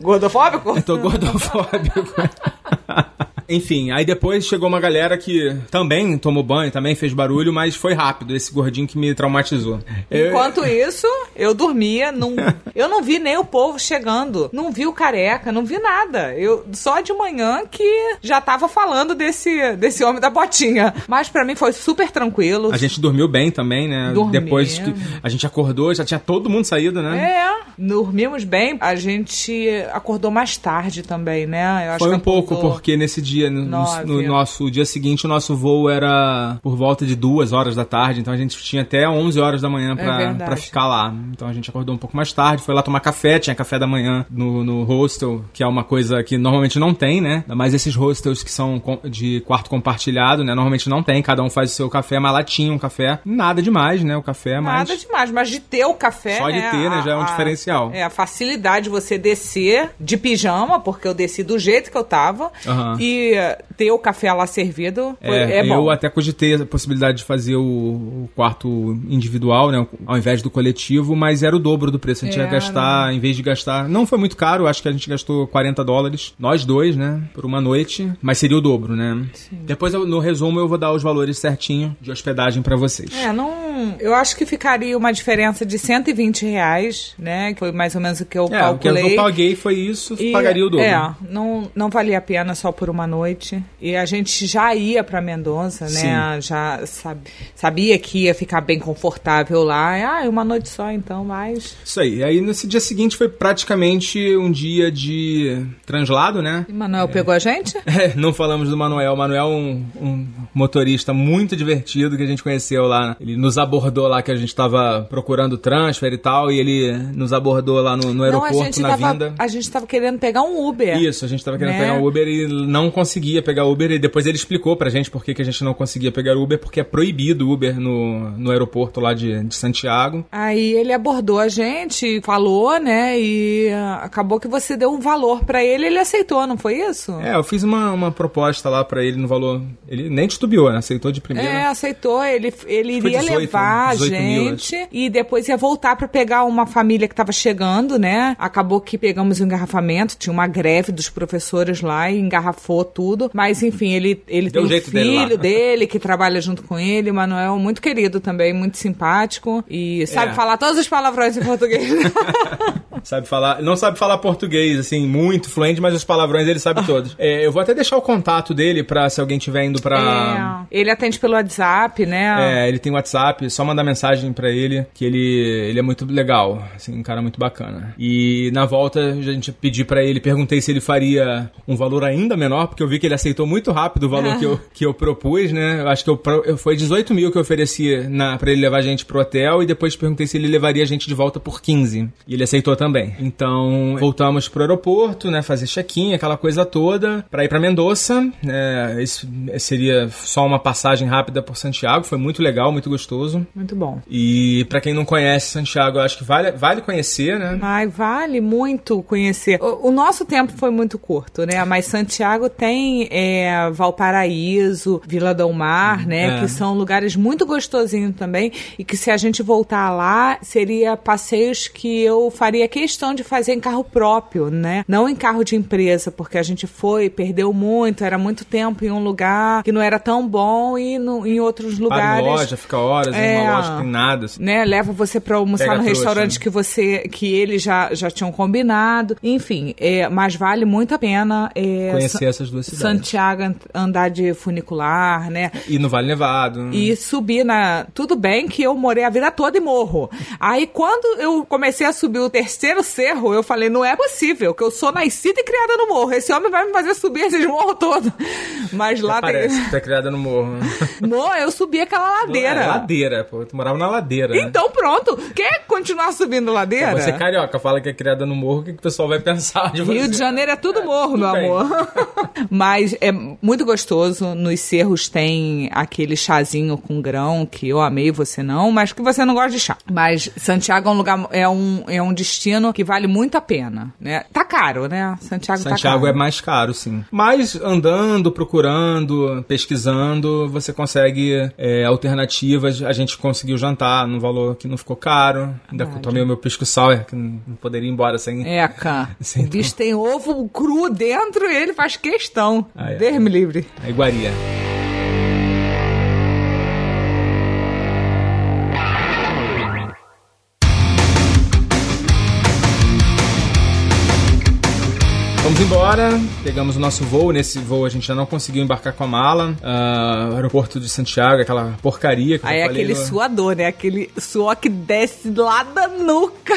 Gordofóbico? Eu tô gordofóbico. Enfim, aí depois chegou uma galera que também tomou banho, também fez barulho, mas foi rápido, esse gordinho que me traumatizou. Eu- [laughs] Enquanto isso, eu dormia, não, [laughs] eu não vi nem o povo chegando, não vi o careca, não vi nada. Eu só de manhã que já tava falando desse, desse homem da botinha. Mas pra mim foi super tranquilo. A gente dormiu bem também, né? Dormimos. Depois que a gente acordou, já tinha todo mundo saído, né? É, dormimos bem. A gente acordou mais tarde também, né? Eu acho Foi um pouco, acordou- porque nesse dia, no, Nove. no nosso dia seguinte, o nosso voo era por volta de duas horas da tarde, então a gente tinha até 11 horas da manhã pra, É pra ficar lá. Então a gente acordou um pouco mais tarde, foi lá tomar café, tinha café da manhã no, no hostel, que é uma coisa que normalmente não tem, né? Mas esses hostels que são de quarto compartilhado, né? Normalmente não tem, cada um faz o seu café, mas lá tinha um café. Nada demais, né? O café, mas... Nada demais, mas de ter o café. Só de né, ter, né, a- já é um a- diferencial. É, a facilidade de você descer de pijama, porque eu desci do jeito que eu tava, Aham. e Yeah. Ter o café lá servido É, é, bom. eu até cogitei a possibilidade de fazer o, o quarto individual, né, ao invés do coletivo, mas era o dobro do preço. A gente ia Era. gastar, em vez de gastar, não foi muito caro, acho que a gente gastou 40 dólares, nós dois, né, por uma noite, mas seria o dobro, né. Depois eu- no resumo eu vou dar os valores certinho de hospedagem pra vocês. É, não, eu acho que ficaria uma diferença de 120 reais, né? Que foi mais ou menos o que eu É, o que calculei. eu paguei foi isso, E, pagaria o dobro. É, não, não valia a pena só por uma noite. E a gente já ia pra Mendonça, né? Já sab- sabia que ia ficar bem confortável lá. Ah, uma noite só então, mas. Isso aí. E aí, nesse dia seguinte, foi praticamente um dia de translado, né? E Manuel pegou a gente? [laughs] É, não falamos do Manuel. O Manuel é um, um motorista muito divertido que a gente conheceu lá. Ele nos abordou lá que a gente tava procurando transfer e tal, e ele nos abordou lá no, no não, aeroporto gente, na tava, vinda. a gente tava querendo pegar um Uber. Isso, a gente tava querendo Né? pegar o Uber e não conseguia pegar o Uber. E depois ele explicou pra gente por que, que a gente não conseguia pegar Uber, porque é proibido o Uber no, no aeroporto lá de, de Santiago. Aí ele abordou a gente, falou, né? E ah, acabou que você deu um valor pra ele, ele aceitou, não foi isso? É, eu fiz uma, uma proposta lá pra ele no valor. Ele nem titubeou, né? Aceitou de primeira. É, aceitou. Ele, ele iria 18, levar a 18 mil, gente e depois ia voltar pra pegar uma família que tava chegando, né? Acabou que pegamos o engarrafamento, tinha uma greve dos professores lá e engarrafou tudo. Mas enfim, ele, ele Deu tem um jeito dele filho dele que trabalha junto com ele, o Manuel, muito querido também, muito simpático e sabe É. falar todos os palavrões em português. [laughs] Sabe falar, não sabe falar português, assim, muito fluente, mas os palavrões ele sabe [laughs] todos. É, eu vou até deixar o contato dele pra se alguém tiver indo pra. É, ele atende pelo WhatsApp, né? É, ele tem WhatsApp, só mandar mensagem pra ele, que ele, ele é muito legal, assim, um cara muito bacana. E na volta a gente pedi pra ele, perguntei se ele faria um valor ainda menor, porque eu vi que ele aceitou muito rápido o valor que, eu, [laughs] que eu propus, né? Eu acho que eu, eu- foi 18 mil que eu ofereci na, pra ele levar a gente pro hotel e depois perguntei se ele levaria a gente de volta por 15. E ele aceitou também. Então, voltamos pro aeroporto, né? Fazer check-in, aquela coisa toda, pra ir pra Mendoza. né, Isso seria só uma passagem rápida por Santiago, foi muito legal, muito gostoso. Muito bom. E pra quem não conhece Santiago, eu acho que vale, vale conhecer, né? Ai, vale muito conhecer. O, o nosso tempo foi muito curto, né? Mas Santiago tem é, Valparaíso, Vila do Mar, né? É. Que são lugares muito gostosinhos também. E que se a gente voltar lá, seria passeios que eu faria questão de fazer em carro próprio, né? Não em carro de empresa, porque a gente foi, perdeu muito, era muito tempo em um lugar que não era tão bom e no- em outros Para lugares. em loja, fica horas em É. uma loja que nada. assim. né, leva você pra almoçar Pega no restaurante né? que você que eles já, já tinham combinado. Enfim, é, mas vale muito a pena é, Conhecer Sa- essas duas cidades. Santiago an- andar de funicular, né? E no Vale Nevado. E subir na. Tudo bem que eu morei a vida toda em morro. Aí quando eu comecei a subir o terceiro cerro, eu falei: não é possível, que eu sou nascida e criada no morro. Esse homem vai me fazer subir esses [laughs] morros todos. Mas lá Parece tem. que tá criada no morro. [laughs] Não, eu subi aquela ladeira. É, ladeira, pô. Tu morava na ladeira. né? Então pronto. Quer continuar subindo ladeira? Você é carioca, fala que é criada no morro, o que, que o pessoal vai pensar de você? Rio de Janeiro é tudo morro, meu tudo bem. amor. [laughs] Mas é muito gostoso. Nos cerros tem aquele chazinho com grão que eu amei, você não, mas que você não gosta de chá. Mas Santiago é um lugar, é um, é um destino que vale muito a pena, né? Tá caro, né? Santiago, Santiago tá é mais caro, sim. Mas andando, procurando, pesquisando, você consegue é, alternativas. A gente conseguiu jantar num valor que não ficou caro. Ainda Verdade. tomei o meu pisco sour, que não poderia ir embora sem. É, cá. [laughs] Sim, o bicho tem ovo cru dentro e ele faz questão. Ah, é. Deus me livre. A iguaria. Embora, pegamos o nosso voo. Nesse voo a gente já não conseguiu embarcar com a mala. O aeroporto de Santiago, aquela porcaria que eu Aí é falei aquele no- suador, né? Aquele suor que desce lá da nuca.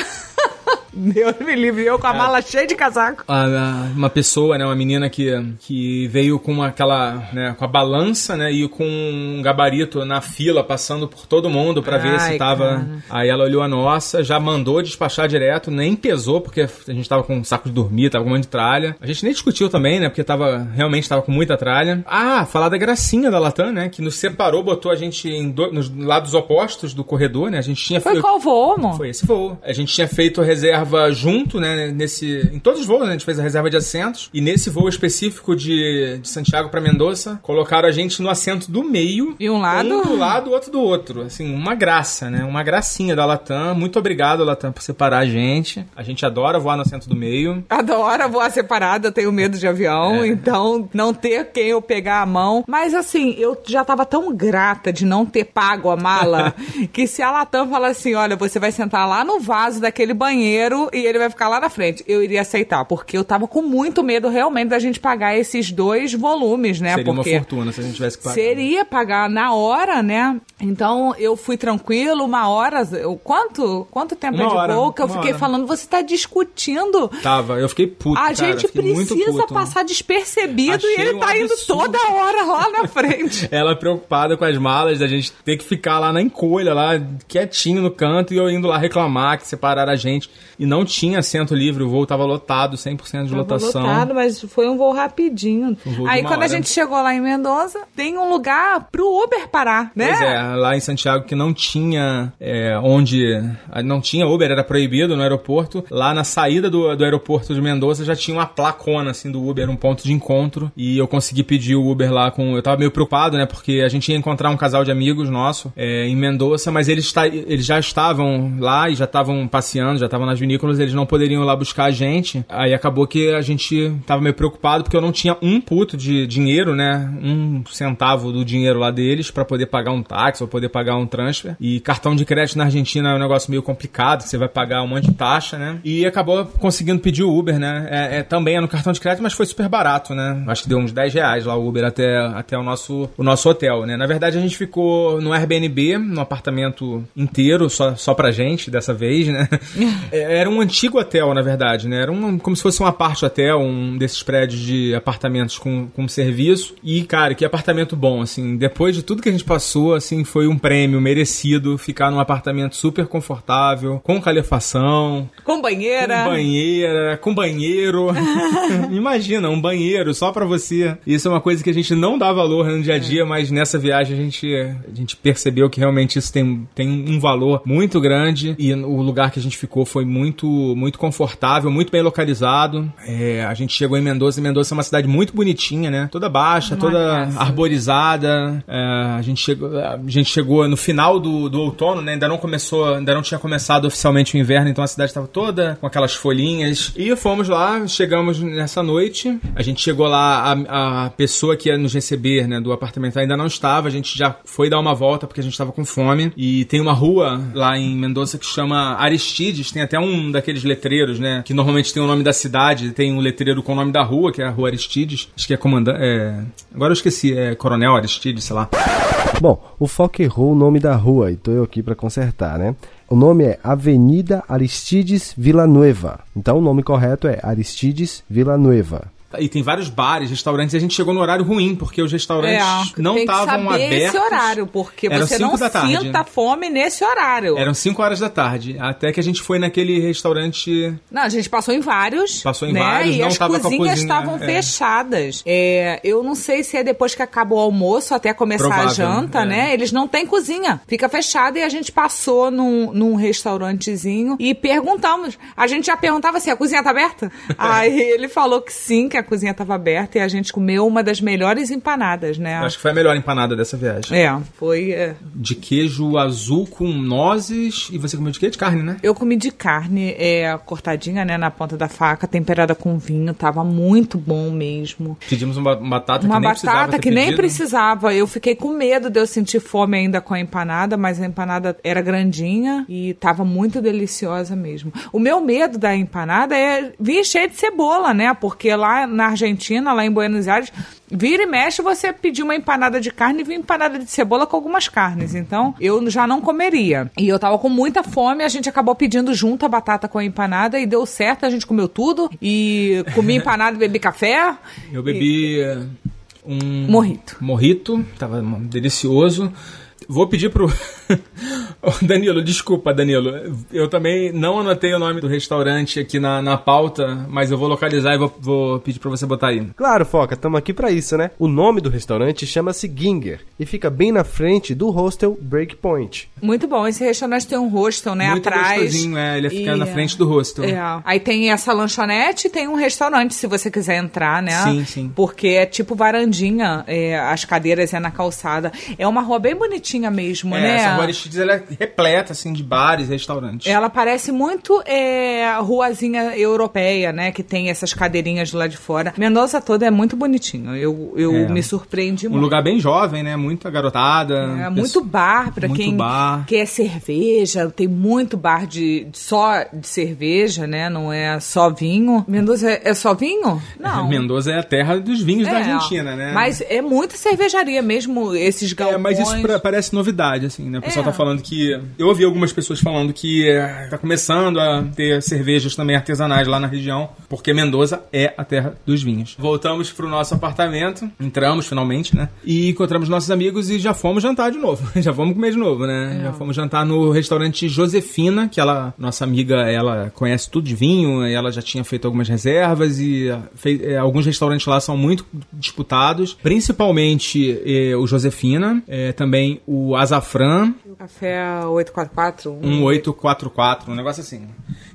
[laughs] Deus me livre, eu É. com a mala cheia de casaco. a- a- uma pessoa, né, uma menina que, que veio com aquela, né, com a balança, né, e com um gabarito na fila, passando por todo mundo pra ver se tava. cara. Aí ela olhou a nossa, já mandou despachar direto, nem pesou, porque a gente tava com um saco de dormir, tava com um monte de tralha. A gente nem discutiu também, né, porque tava, realmente tava com muita tralha. Ah, falar da gracinha da Latam, né, que nos separou, botou a gente em do- nos lados opostos do corredor, né, a gente tinha Foi qual voo, amor? foi esse voo. A gente tinha feito reserva reserva junto, né? Nesse, em todos os voos, né, a gente fez a reserva de assentos. E nesse voo específico de, de Santiago para Mendoza, colocaram a gente no assento do meio. E um lado? Um do lado, o outro do outro. Assim, uma graça, né? Uma gracinha da Latam. Muito obrigado, Latam, por separar a gente. A gente adora voar no assento do meio. Adoro voar separado, eu tenho medo de avião, É. então não ter quem eu pegar a mão. Mas assim, eu já tava tão grata de não ter pago a mala [laughs] que se a Latam falar assim: olha, você vai sentar lá no vaso daquele banheiro e ele vai ficar lá na frente, eu iria aceitar, porque eu tava com muito medo realmente da gente pagar esses dois volumes, né? Seria porque uma fortuna se a gente tivesse que pagar. Seria pagar na hora, né? Então eu fui tranquilo, uma hora. Eu, quanto? Quanto tempo Uma é de hora? Que eu fiquei hora. falando, você tá discutindo. Tava, eu fiquei puto. A cara, gente precisa passar despercebido Achei e ele um tá indo absurdo. toda hora lá na frente. [laughs] Ela preocupada com as malas, da gente ter que ficar lá na encolha, lá quietinho no canto, e eu indo lá reclamar que separaram a gente. E não tinha assento livre, o voo tava lotado, 100% de Tava lotação. lotado, mas foi um voo rapidinho. Um voo Aí quando a hora. gente chegou lá em Mendoza, tem um lugar pro Uber parar, né? Pois é, lá em Santiago que não tinha é, onde. Não tinha Uber, era proibido no aeroporto. Lá na saída do, do aeroporto de Mendoza já tinha uma placona assim do Uber, um ponto de encontro. E eu consegui pedir o Uber lá com. Eu tava meio preocupado, né? Porque a gente ia encontrar um casal de amigos nosso é, em Mendoza, mas eles, eles já estavam lá e já estavam passeando, já estavam nas vinícolas, eles não poderiam ir lá buscar a gente. Aí acabou que a gente tava meio preocupado porque eu não tinha um puto de dinheiro, né? Um centavo do dinheiro lá deles pra poder pagar um táxi ou poder pagar um transfer. E cartão de crédito na Argentina é um negócio meio complicado, você vai pagar um monte de taxa, né? E acabou conseguindo pedir o Uber, né? É, é, também é no cartão de crédito, mas foi super barato, né? Acho que deu uns 10 reais lá o Uber até, até o, nosso, o nosso hotel, né? Na verdade, a gente ficou no Airbnb, no apartamento inteiro, só, só pra gente, dessa vez, né? [laughs] É, Era um antigo hotel, na verdade, né? Era um, como se fosse um aparte hotel, um desses prédios de apartamentos com, com serviço. E, cara, que apartamento bom, assim. Depois de tudo que a gente passou, assim, foi um prêmio merecido ficar num apartamento super confortável, com calefação, Com banheira. com banheira, com banheiro. [laughs] [laughs] Imagina, um banheiro só pra você. Isso é uma coisa que a gente não dá valor no dia a dia, mas nessa viagem a gente, a gente percebeu que realmente isso tem, tem um valor muito grande e o lugar que a gente ficou foi muito, muito confortável, muito bem localizado. É, a gente chegou em Mendoza e Mendoza é uma cidade muito bonitinha, né? Toda baixa, Uma toda graça. arborizada. É, a, gente chegou, a gente chegou no final do, do outono, né? Ainda não começou, ainda não tinha começado oficialmente o inverno, então a cidade estava toda com aquelas folhinhas. E fomos lá, chegamos nessa noite. A gente chegou lá, a, a pessoa que ia nos receber, né, do apartamento ainda não estava. A gente já foi dar uma volta porque a gente estava com fome. E tem uma rua lá em Mendoza que chama Aristides. Tem até um daqueles letreiros, né, que normalmente tem o nome da cidade. Tem um letreiro com o nome da rua, que é a Rua Aristides. Acho que é comandante. É... Agora eu esqueci, é Coronel Aristides, sei lá. Bom, o Foca errou o nome da rua e tô eu aqui para consertar, né? O nome é Avenida Aristides Villanueva. Então o nome correto é Aristides Villanueva. E tem vários bares, restaurantes, e a gente chegou no horário ruim, porque os restaurantes não É, que estavam abertos. esse horário, porque Eram você não da tarde. sinta fome nesse horário. Eram 5 horas da tarde. Até que a gente foi naquele restaurante. Não, a gente passou em vários. Passou em né? vários, e não as tava com a cozinhas cozinha, estavam é. fechadas. É, eu não sei se é depois que acaba o almoço até começar a Provável, janta, é. né? Eles não têm cozinha. Fica fechada e a gente passou num, num restaurantezinho e perguntamos. A gente já perguntava se a cozinha tá aberta. [laughs] Aí ele falou que sim, que a cozinha estava aberta e a gente comeu uma das melhores empanadas, né? Acho que foi a melhor empanada dessa viagem. É, foi. é. De queijo azul com nozes. E você comeu de quê? De carne, né? Eu comi de carne, é, cortadinha, né, na ponta da faca, temperada com vinho, tava muito bom mesmo. Pedimos uma batata Uma que nem precisava batata ter que nem pedido. precisava. Eu fiquei com medo de eu sentir fome ainda com a empanada, mas a empanada era grandinha e tava muito deliciosa mesmo. O meu medo da empanada é vir cheio de cebola, né? Porque lá na Argentina, lá em Buenos Aires, vira e mexe você pedir uma empanada de carne e vir empanada de cebola com algumas carnes. Então, eu já não comeria. E eu tava com muita fome, a gente acabou pedindo junto a batata com a empanada e deu certo, a gente comeu tudo e comi [laughs] empanada e bebi café. Eu bebi um Morrito. morrito, tava delicioso. Vou pedir pro. [laughs] Danilo, desculpa, Danilo. Eu também não anotei o nome do restaurante aqui na, na pauta, mas eu vou localizar e vou, vou pedir pra você botar aí. Claro, Foca, estamos aqui pra isso, né? O nome do restaurante chama-se Ginger e fica bem na frente do hostel Breakpoint. Muito bom. Esse restaurante tem um hostel, né? Muito atrás. gostosinho, é. Ele fica E- na frente do hostel. É. Aí tem essa lanchonete e tem um restaurante, se você quiser entrar, né? Sim, sim. Porque é tipo varandinha, é, as cadeiras é na calçada. É uma rua bem bonitinha mesmo, É, né? essa rua Aristides ela é repleta, assim, de bares, restaurantes. Ela parece muito é, ruazinha europeia, né? Que tem essas cadeirinhas lá de fora. Mendoza toda é muito bonitinho. Eu, eu É. me surpreendi Um muito. lugar bem jovem, né? Muita garotada. É, pessoa- muito bar pra muito quem bar. quer cerveja. Tem muito bar de só de cerveja, né? Não é só vinho. Mendoza é, é só vinho? [laughs] Não. Mendoza é a terra dos vinhos da É, Argentina, né? Mas é muita cervejaria mesmo, esses galpões. É, mas isso pra- parece novidade, assim, né? O pessoal É. tá falando que. Eu ouvi algumas pessoas falando que é, tá começando a ter cervejas também artesanais lá na região, porque Mendoza é a terra dos vinhos. Voltamos pro nosso apartamento, entramos finalmente, né? E encontramos nossos amigos e já fomos jantar de novo. [laughs] já vamos comer de novo, né? Já fomos jantar no restaurante Josefina, que ela, nossa amiga, ela conhece tudo de vinho, e ela já tinha feito algumas reservas e ah, fei- eh, alguns restaurantes lá são muito disputados, principalmente eh, o Josefina, eh, também o Azafran, O café 844. um- 1844, um negócio assim.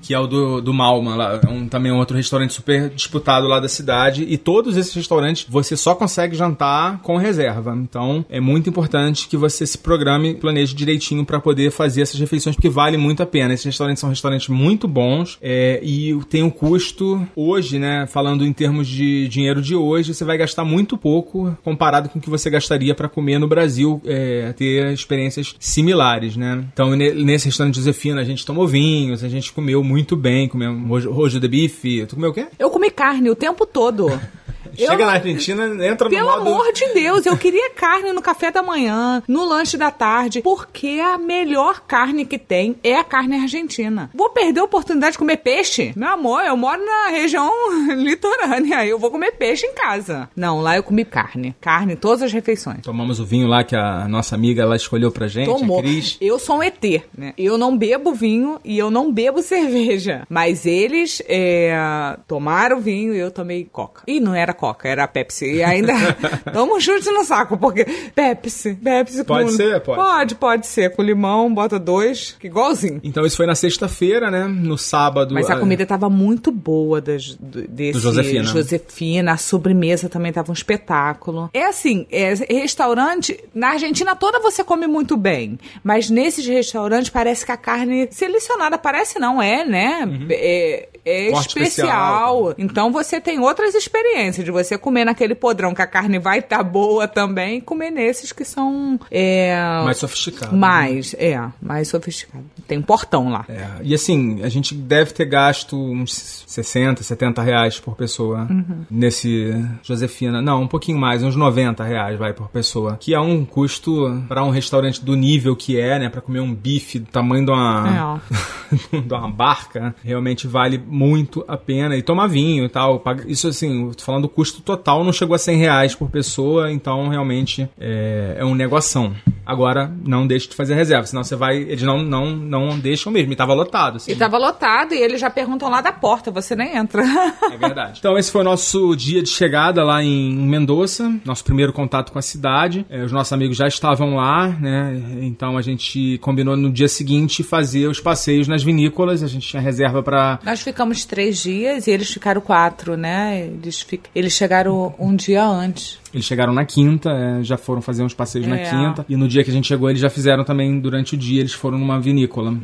Que é o do, do Malma, lá, é um, também um outro restaurante super disputado lá da cidade. E todos esses restaurantes você só consegue jantar com reserva. Então é muito importante que você se programe, planeje direitinho para poder fazer essas refeições, porque vale muito a pena. Esses restaurantes são restaurantes muito bons é, e tem um custo hoje, né? Falando em termos de dinheiro de hoje, você vai gastar muito pouco comparado com o que você gastaria para comer no Brasil, é, ter experiências similares, né? Então, ne- nesse restaurante Josefina, a gente tomou vinhos, a gente comeu muito bem, comeu rojo, rojo de bife. Tu comeu o quê? Eu comi carne o tempo todo. [laughs] Chega Eu- na Argentina, entra no Pelo modo... amor de Deus, eu queria carne no café da manhã, no lanche da tarde, porque a melhor carne que tem é a carne argentina. Vou perder a oportunidade de comer peixe? Meu amor, eu moro na região [laughs] litorânea, eu vou comer peixe em casa. Não, lá eu comi carne. Carne todas as refeições. Tomamos o vinho lá que a nossa amiga ela escolheu pra gente, Tomou. a Cris. Eu sou um ET, né? Eu não bebo vinho e eu não bebo [laughs] cerveja. Mas eles é, tomaram vinho e eu tomei coca. E não era coca, era Pepsi. E ainda [laughs] toma um chute no saco, porque Pepsi, Pepsi Pode com... ser? Pode. Pode, pode ser. Com limão, bota dois, que igualzinho. Então isso foi na sexta-feira, né? No sábado... Mas a ah, comida tava muito boa das, do, desse Do Josefina. Josefina. A sobremesa também tava um espetáculo. É assim, é, restaurante, na Argentina toda você come muito bem, mas nesses restaurantes parece que a carne selecionada, parece não, é, né? É, é. Corte especial. especial. Então você tem outras experiências de você comer naquele podrão que a carne vai estar boa também, e comer nesses que são... É, Mais sofisticado. né? mais, é, mais sofisticado. Tem um portão lá. É, e assim, a gente deve ter gasto uns 60, 70 reais por pessoa Uhum. nesse Josefina. Não, um pouquinho mais, uns 90 reais vai por pessoa. Que é um custo para um restaurante do nível que é, né? Pra comer um bife do tamanho de uma, [laughs] de uma barca, realmente vale muito a pena. E tomar vinho e tal. Isso assim, falando do custo total, não chegou a 100 reais por pessoa, então realmente é, é um negoção. Agora, não deixe de fazer reserva, senão você vai. Eles não, não, não deixam mesmo. E tava lotado. Assim. E tava lotado e eles já perguntam lá da porta, você nem entra. É verdade. [laughs] Então, esse foi o nosso dia de chegada lá em Mendoza, nosso primeiro contato com a cidade. É, os nossos amigos já estavam lá, né? Então a gente combinou no dia seguinte fazer os passeios nas vinícolas. A gente tinha reserva para Nós ficamos três dias e eles ficaram quatro, né? Eles, fi- eles chegaram um dia antes. Eles chegaram na quinta, é, já foram fazer uns passeios na É. quinta. E no dia que a gente chegou, eles já fizeram também durante o dia, eles foram numa vinícola.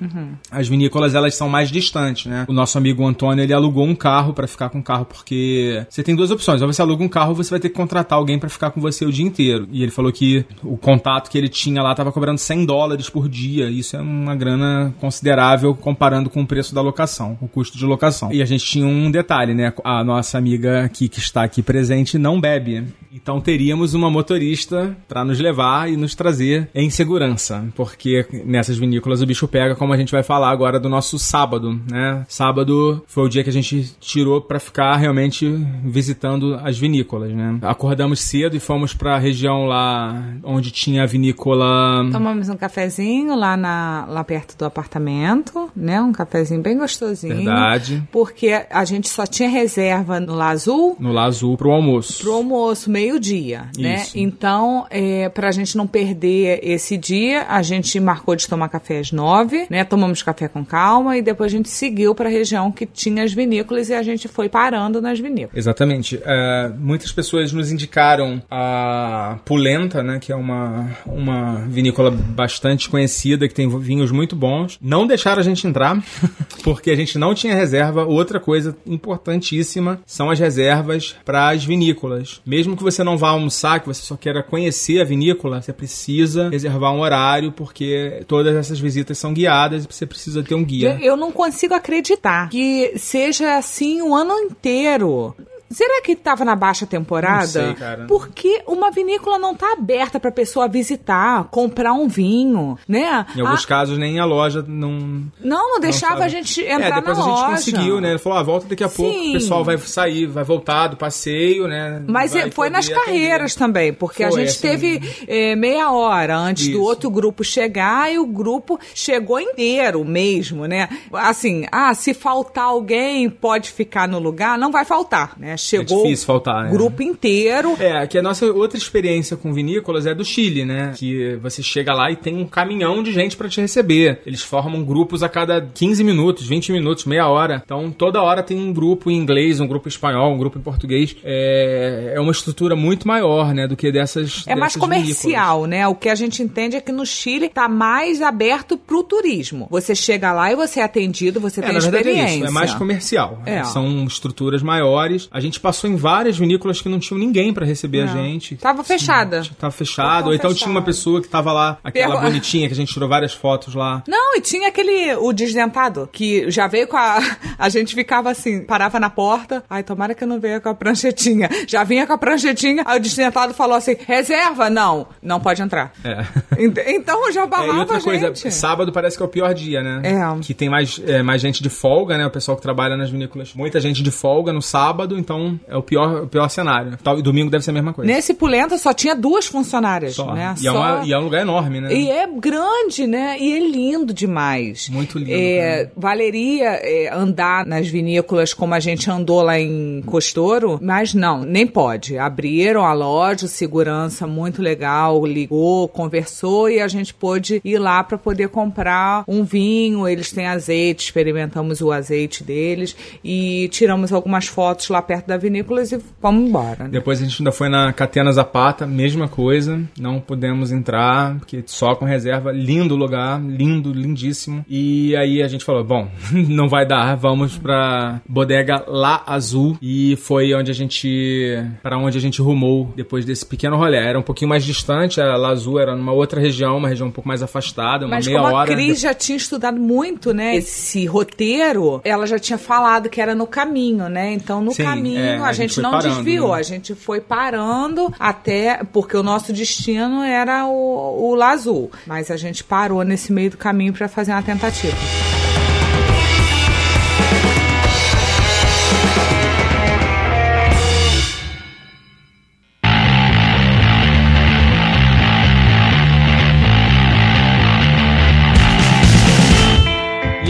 As vinícolas, elas são mais distantes, né? O nosso amigo Antônio, ele alugou um carro pra ficar com o carro, porque você tem duas opções. Ou você aluga um carro, ou você vai ter que contratar alguém pra ficar com você o dia inteiro. E ele falou que o contato que ele tinha lá tava cobrando 100 dólares por dia. Isso é uma grana considerável comparando com o preço da locação, o custo de locação. E a gente tinha um detalhe, né? A nossa amiga aqui, que está aqui presente, não bebe. Então Então teríamos uma motorista para nos levar e nos trazer em segurança, porque nessas vinícolas o bicho pega, como a gente vai falar agora do nosso sábado, né? Sábado foi o dia que a gente tirou para ficar realmente visitando as vinícolas, né? Acordamos cedo e fomos para a região lá onde tinha a vinícola. Tomamos um cafezinho lá, na, lá perto do apartamento, né? Um cafezinho bem gostosinho. Verdade. Porque a gente só tinha reserva no Lá Azul No Lá Azul pro almoço. pro almoço, meio-dia, né? Isso. Então, é, pra gente não perder esse dia, a gente marcou de tomar café às nove, né? Tomamos café com calma e depois a gente seguiu pra região que tinha as vinícolas e a gente foi parando nas vinícolas. Exatamente. É, muitas pessoas nos indicaram a Pulenta, né, que é uma, uma vinícola bastante conhecida, que tem vinhos muito bons. Não deixaram a gente entrar, [laughs] porque a gente não tinha reserva. Outra coisa importantíssima são as reservas para as vinícolas. Mesmo que você não vá almoçar, que você só queira conhecer a vinícola, você precisa reservar um horário, porque todas essas visitas são guiadas e você precisa ter um guia. Eu não consigo acreditar que seja assim o ano inteiro. Será que estava na baixa temporada? Não sei, cara. Porque uma vinícola não tá aberta para pessoa visitar, comprar um vinho, né? Em alguns Ah, casos, nem a loja não, não, não deixava sabe. a gente entrar É, depois na a gente conseguiu, né? Ele falou, ah, volta daqui a pouco, Sim. o pessoal vai sair, vai voltar do passeio, né? Mas Vai é, foi nas carreiras atender. também, porque a Foi, gente assim, teve é, meia hora antes do Isso. outro grupo chegar e o grupo chegou inteiro mesmo, né? Assim, ah, se faltar alguém pode ficar no lugar, não vai faltar, né? Chegou É difícil faltar, né? grupo inteiro. É, que a nossa outra experiência com vinícolas é do Chile, né? Que você chega lá e tem um caminhão de gente pra te receber. Eles formam grupos a cada 15 minutos, 20 minutos, meia hora. Então toda hora tem um grupo em inglês, um grupo em espanhol, um grupo em português. É, é uma estrutura muito maior, né? Do que dessas. É mais dessas comercial, né? O que a gente entende é que no Chile tá mais aberto pro turismo. Você chega lá e você é atendido, você É, tem verdade é experiência. isso, é mais comercial. É. São estruturas maiores. A gente passou em várias vinícolas que não tinham ninguém pra receber a Não. gente. Tava fechada. Tava fechado. Ou então tinha uma pessoa que tava lá, aquela bonitinha que a gente tirou várias fotos lá. Não, e tinha aquele, o desdentado, que já veio com a. [laughs] A gente ficava assim, parava na porta. Ai, tomara que eu não venha com a pranchetinha. Já vinha com a pranchetinha, aí o desdentado falou assim: reserva? Não, não pode entrar. É. [laughs] Ent- Então já É, barrava e outra a coisa, gente. sábado parece que é o pior dia, né? É. Que tem mais, é, mais gente de folga, né? O pessoal que trabalha nas vinícolas. Muita gente de folga no sábado, então é o pior, o pior cenário. Tal- E domingo deve ser a mesma coisa. Nesse Pulenta só tinha duas funcionárias, Só. né? E, é Só- uma- e é um lugar enorme, né? E é grande, né? E é lindo demais. Muito lindo, É, valeria é, andar nas vinícolas como a gente andou lá em Costoro, mas não, nem pode. Abriram a loja, segurança muito legal, ligou, conversou e a gente pôde ir lá para poder comprar um vinho. Eles têm azeite, experimentamos o azeite deles e tiramos algumas fotos lá perto da vinícola e vamos embora. né? Depois a gente ainda foi na Catena Zapata, mesma coisa. Não pudemos entrar, porque só com reserva. Lindo lugar, lindo, lindíssimo. E aí a gente falou: bom, [laughs] não vai dar, vamos pra Bodega La Azul. E foi onde a gente. para onde a gente rumou depois desse pequeno rolê. Era um pouquinho mais distante, a La Azul era numa outra região, uma região um pouco mais afastada, uma Mas meia como a hora. Cris já tinha estudado muito, né? Esse roteiro, ela já tinha falado que era no caminho, né? Então, no Sim, caminho, é, a, a gente, gente não parando, desviou. né? A gente foi parando até... Porque o nosso destino era o, o Lazul. Mas a gente parou nesse meio do caminho para fazer uma tentativa.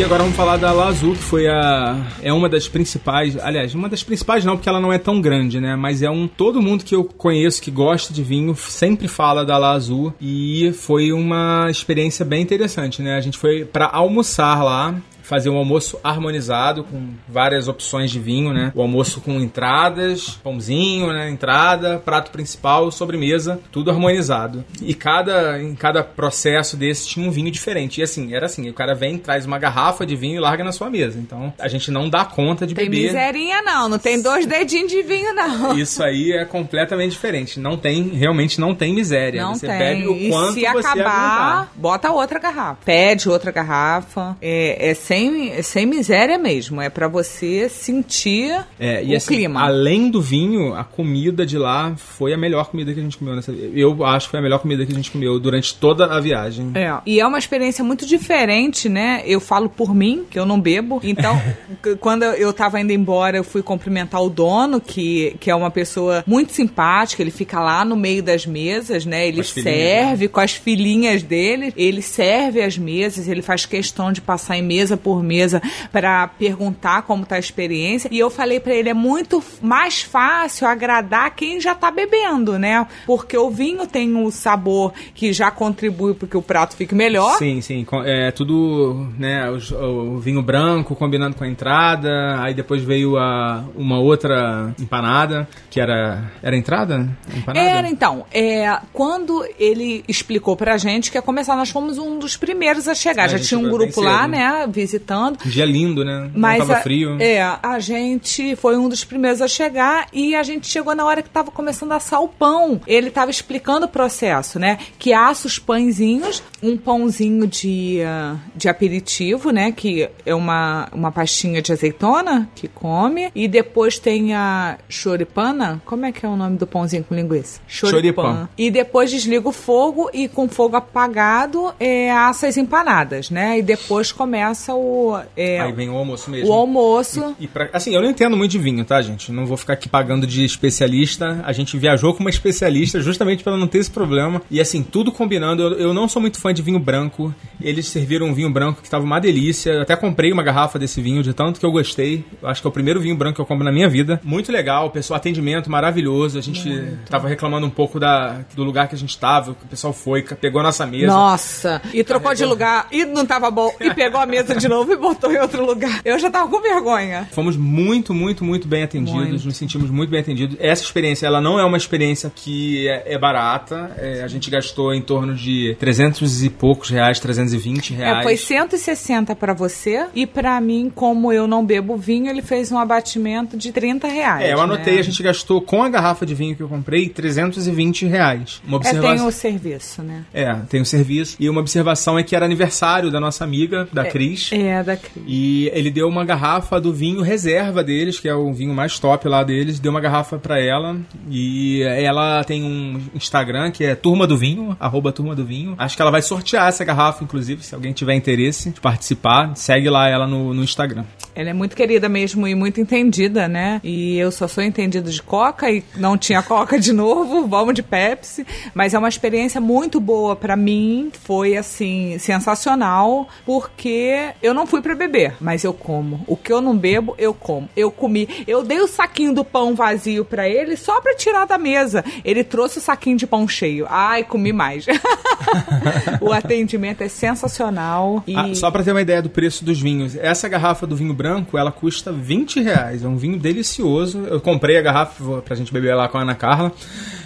Agora vamos falar da La Azul, que foi a. É uma das principais. Aliás, uma das principais não, porque ela não é tão grande, né? Mas é um. Todo mundo que eu conheço que gosta de vinho sempre fala da La Azul. E foi uma experiência bem interessante, né? A gente foi para almoçar lá. Fazer um almoço harmonizado com várias opções de vinho, né? O almoço com entradas, pãozinho, né? Entrada, prato principal, sobremesa, tudo harmonizado. E cada em cada processo desse tinha um vinho diferente. E assim, era assim, o cara vem, traz uma garrafa de vinho e larga na sua mesa. Então, a gente não dá conta de Tem beber. miserinha não, não tem dois dedinhos de vinho não. [laughs] Isso aí é completamente diferente. Não tem, realmente não tem miséria. Não você tem. bebe o e quanto se você acabar, aguentar. bota outra garrafa. Pede outra garrafa. É, é sempre sem, sem miséria mesmo. É pra você sentir É, e o assim, clima. além do vinho, a comida de lá foi a melhor comida que a gente comeu nessa. Eu acho que foi a melhor comida que a gente comeu durante toda a viagem. É, e é uma experiência muito diferente, né? Eu falo por mim, que eu não bebo. Então, [laughs] quando eu tava indo embora, eu fui cumprimentar o dono, que, que é uma pessoa muito simpática. Ele fica lá no meio das mesas, né? Ele serve com as filhinhas dele. Ele serve as mesas, ele faz questão de passar em mesa por mesa para perguntar como tá a experiência. E eu falei pra ele, é muito mais fácil agradar quem já tá bebendo, né? Porque o vinho tem um sabor que já contribui para que o prato fique melhor. Sim, sim. É tudo, né? os- O, vinho branco combinando com a entrada. Aí depois veio a, uma outra empanada, que era. Era entrada? Empanada? Era então, é, quando ele explicou pra gente que ia começar, nós fomos um dos primeiros a chegar. A Já tinha um grupo lá, cedo. né, visitando. Um dia lindo, né? Mas Não tava a, frio. É, a gente foi um dos primeiros a chegar e a gente chegou na hora que tava começando a assar o pão. Ele tava explicando o processo, né? Que assa os pãezinhos, um pãozinho de, ah, de aperitivo, né? Que é uma, uma pastinha de azeitona que come. E depois tem a choripana. Como é que é o nome do pãozinho com linguiça? Choripan. E depois desliga o fogo e com fogo apagado é, assa as empanadas, né? E depois começa o... é, Aí vem o almoço mesmo. o almoço. E pra- assim, eu não entendo muito de vinho, tá, gente? Não vou ficar aqui pagando de especialista. A gente viajou com uma especialista justamente para não ter esse problema. E assim, tudo combinando. Eu, eu não sou muito fã de vinho branco. Eles serviram um vinho branco que estava uma delícia. Eu até comprei uma garrafa desse vinho, de tanto que eu gostei. Eu acho que é o primeiro vinho branco que eu compro na minha vida. Muito legal, o pessoal, atendimento maravilhoso. A gente tava reclamando um pouco da, do lugar que a gente tava, que o pessoal foi, pegou a nossa mesa. Nossa, e trocou de lugar e não tava bom, e pegou a mesa de novo [laughs] e botou em outro lugar. Eu já tava com vergonha. Fomos muito, muito, muito bem atendidos, Muito. nos sentimos muito bem atendidos. Essa experiência, ela não é uma experiência que é, é barata. É, a gente gastou em torno de 300 e poucos reais, 320 reais. É, foi 160 pra você e pra mim, como eu não bebo vinho, ele fez um abatimento de 30 reais. É, eu anotei, né? a gente gastou com a garrafa de vinho que eu comprei 320 reais. Uma É, observação. tem o serviço, né? É, tem o serviço. E uma observação é que era aniversário da nossa amiga, da Cris. É, da Cris. E ele deu uma garrafa do vinho reserva deles, que é o vinho mais top lá deles, deu uma garrafa pra ela. E ela tem um Instagram que é Turma do Vinho, arroba Turma do Vinho. Acho que ela vai sortear essa garrafa, inclusive, se alguém tiver interesse de participar, segue lá ela no, no Instagram. Ela é muito querida mesmo e muito entendida, né? E eu só sou entendida de Coca e não tinha Coca de novo, [laughs] vamos de Pepsi. Mas é uma experiência muito boa pra mim. Foi, assim, sensacional, porque eu não fui pra beber, mas eu como. O que eu não bebo, eu como. Eu comi. Eu dei o saquinho do pão vazio pra ele só pra tirar da mesa. Ele trouxe o saquinho de pão cheio. Ai, comi mais. [laughs] o atendimento é sensacional. E... Ah, só pra ter uma ideia do preço dos vinhos, essa garrafa do vinho branco, ela custa 20 reais. É um vinho delicioso. Eu comprei a garrafa pra gente beber lá com a Ana Carla.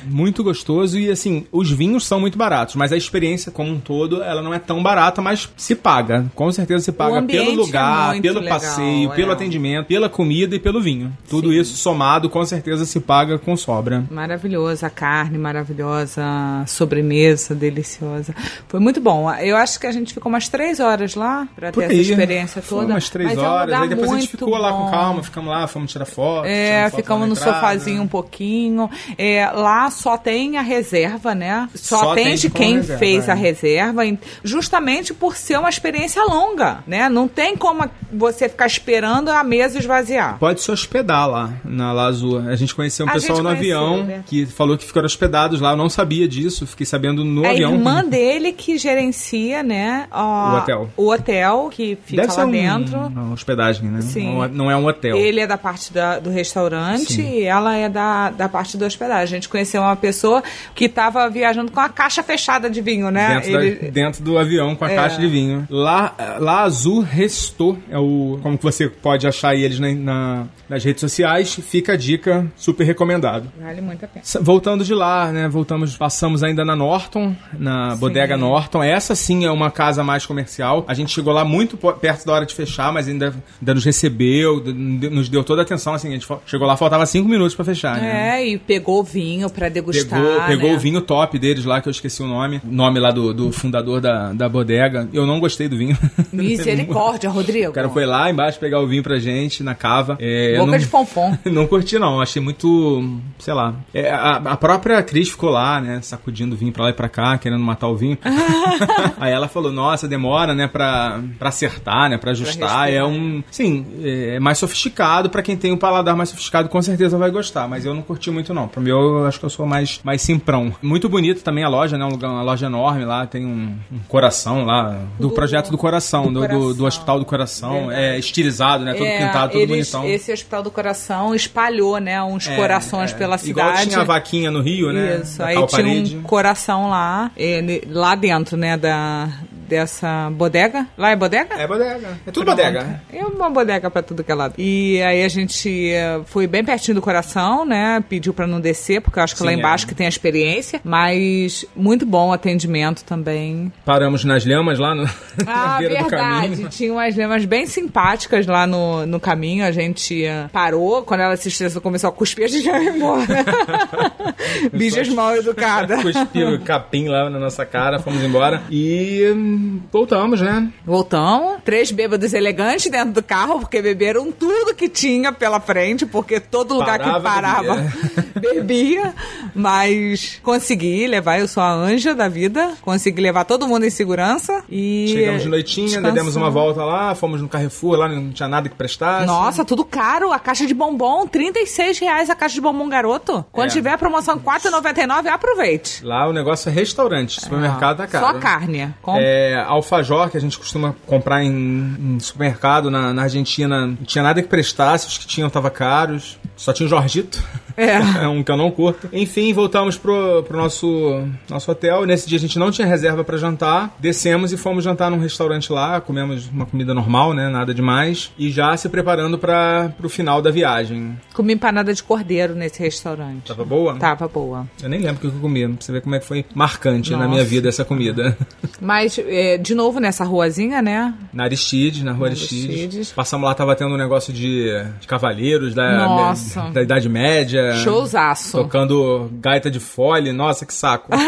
Muito gostoso e assim, os vinhos são muito baratos, mas a experiência como um todo, ela não é tão barata, mas se paga. Com certeza se paga pelo é lugar, muito pelo legal, passeio, é. pelo atendimento, pela comida e pelo vinho. Tudo isso somado, com certeza se paga com sobra. Maravilhosa a carne, maravilhosa a sobremesa, deliciosa. Foi muito bom. Eu acho que a gente ficou umas três horas lá Por ter aí, essa experiência toda. umas três Mas é um horas, aí depois a gente ficou lá com bom. calma, ficamos lá, fomos tirar foto. É, foto ficamos no entrada. sofazinho um pouquinho. É, lá só tem a reserva, né? Só, Só tem tem de com quem reserva, fez é. a reserva, justamente por ser uma experiência longa, né? Não tem como você ficar esperando a mesa esvaziar. Pode se hospedar lá na Lazul. A gente conheceu um A pessoal no conheceu, avião né? que falou que ficaram hospedados lá. Eu não sabia disso, fiquei sabendo no É a avião. irmã dele que gerencia, né? ó, O hotel. O hotel que fica Deve lá um- dentro. uma hospedagem, né? Sim. Não é- Não é um hotel. Ele é da parte da- do restaurante Sim. e ela é da, da parte do hospedagem. A gente conheceu uma pessoa que estava viajando com a caixa fechada de vinho, né? Dentro, da- Ele- dentro do avião com a É. caixa de vinho. Lá, lá Azul Restou é o. Como que você pode achar eles na- na- nas redes sociais. Fica a dica, super recomendado. Vale muito a pena. Voltando de lá, né? Voltamos, passamos ainda na Norton, na bodega Norton. Essa sim é uma casa mais comercial. A gente chegou lá muito perto da hora de fechar, mas ainda, ainda nos recebeu, nos deu toda a atenção. Assim, a gente chegou lá, faltava cinco minutos pra fechar, né? É, e pegou vinho pra degustar. Pegou, pegou né? o vinho top deles lá, que eu esqueci o nome. O nome lá do, do fundador da, da bodega. Eu não gostei do vinho. [laughs] Misericórdia, Rodrigo. O cara foi lá embaixo pegar o vinho pra gente, na cava. É, Boca não, de pompom. [laughs] não curti, não. Achei muito. Sei lá. É, a, a própria Cris ficou lá, né? Sacudindo o vinho pra lá e pra cá, querendo matar o vinho. [laughs] Aí ela falou: Nossa, demora, né? Pra, pra acertar, né? Pra ajustar. respirar. é um. Sim, é mais sofisticado. Pra quem tem um paladar mais sofisticado, com certeza vai gostar. Mas eu não curti muito, não. Pra mim, eu acho que eu sou mais, mais simprão. Muito bonito também a loja, né? Um lugar, uma loja enorme lá. Tem um, um coração lá. Do, Do- projeto do coração, do do, do, do coração. Hospital do Coração. Verdade. É estilizado, né? Todo É, pintado, todo eles- bonitão. Esse Hospital do Coração espalhou, né, uns É, corações é. pela Igual cidade. tinha a vaquinha no Rio, né? Isso, aí tinha parede. um coração lá, é, lá dentro, né, da, dessa bodega. Lá é bodega? É bodega. É tudo Pronto. bodega. É uma bodega pra tudo que é lado. E aí a gente eh, foi bem pertinho do coração, né? Pediu pra não descer, porque eu acho que lá Sim, embaixo é. que tem a experiência. Mas muito bom o atendimento também. Paramos nas lhamas lá no, [laughs] na Ah, beira do verdade. caminho. Tinha umas lemas bem simpáticas lá no, no caminho. A gente eh, parou. Quando ela se estressou, começou a cuspir, a gente já foi embora. [laughs] Bichas mal educadas. Cuspiu capim lá na nossa cara, fomos embora. E hum, voltamos, né? Voltamos. Três bêbados elegantes dentro do carro, porque beberam tudo que tinha pela frente, porque todo lugar Parava, que parava [laughs] bebia. Mas consegui levar, eu sou a anja da vida, consegui levar todo mundo em segurança e. Chegamos de noitinha, demos uma volta lá, fomos no Carrefour, lá não tinha nada que prestasse. Nossa, tudo caro. A caixa de bombom, 36 reais a caixa de bombom garoto. Quando É. tiver a promoção 4,99, aproveite. Lá o negócio é restaurante, supermercado tá caro. Só carne. Com... É, alfajor, que a gente costuma comprar em, em supermercado na, na Argentina, não tinha nada que prestasse, os que tinham tava caros. Só tinha o Jorgito. [laughs] É. um que eu não curto. Enfim, voltamos pro, pro nosso, nosso hotel. Nesse dia a gente não tinha reserva pra jantar. Descemos e fomos jantar num restaurante lá. Comemos uma comida normal, né? Nada demais. E já se preparando para pro final da viagem. Comi empanada de cordeiro nesse restaurante. Tava boa? Tava boa. Eu nem lembro o que eu comi. Pra você ver como é que foi marcante na Nossa. minha vida essa comida. [laughs] Mas, é, de novo, nessa ruazinha, né? Na Aristide, na rua Na Aristide. Aristides. Passamos lá, tava tendo um negócio de, de cavaleiros da, da Idade Média. Showzaço. Tocando gaita de fole. Nossa, que saco. [laughs]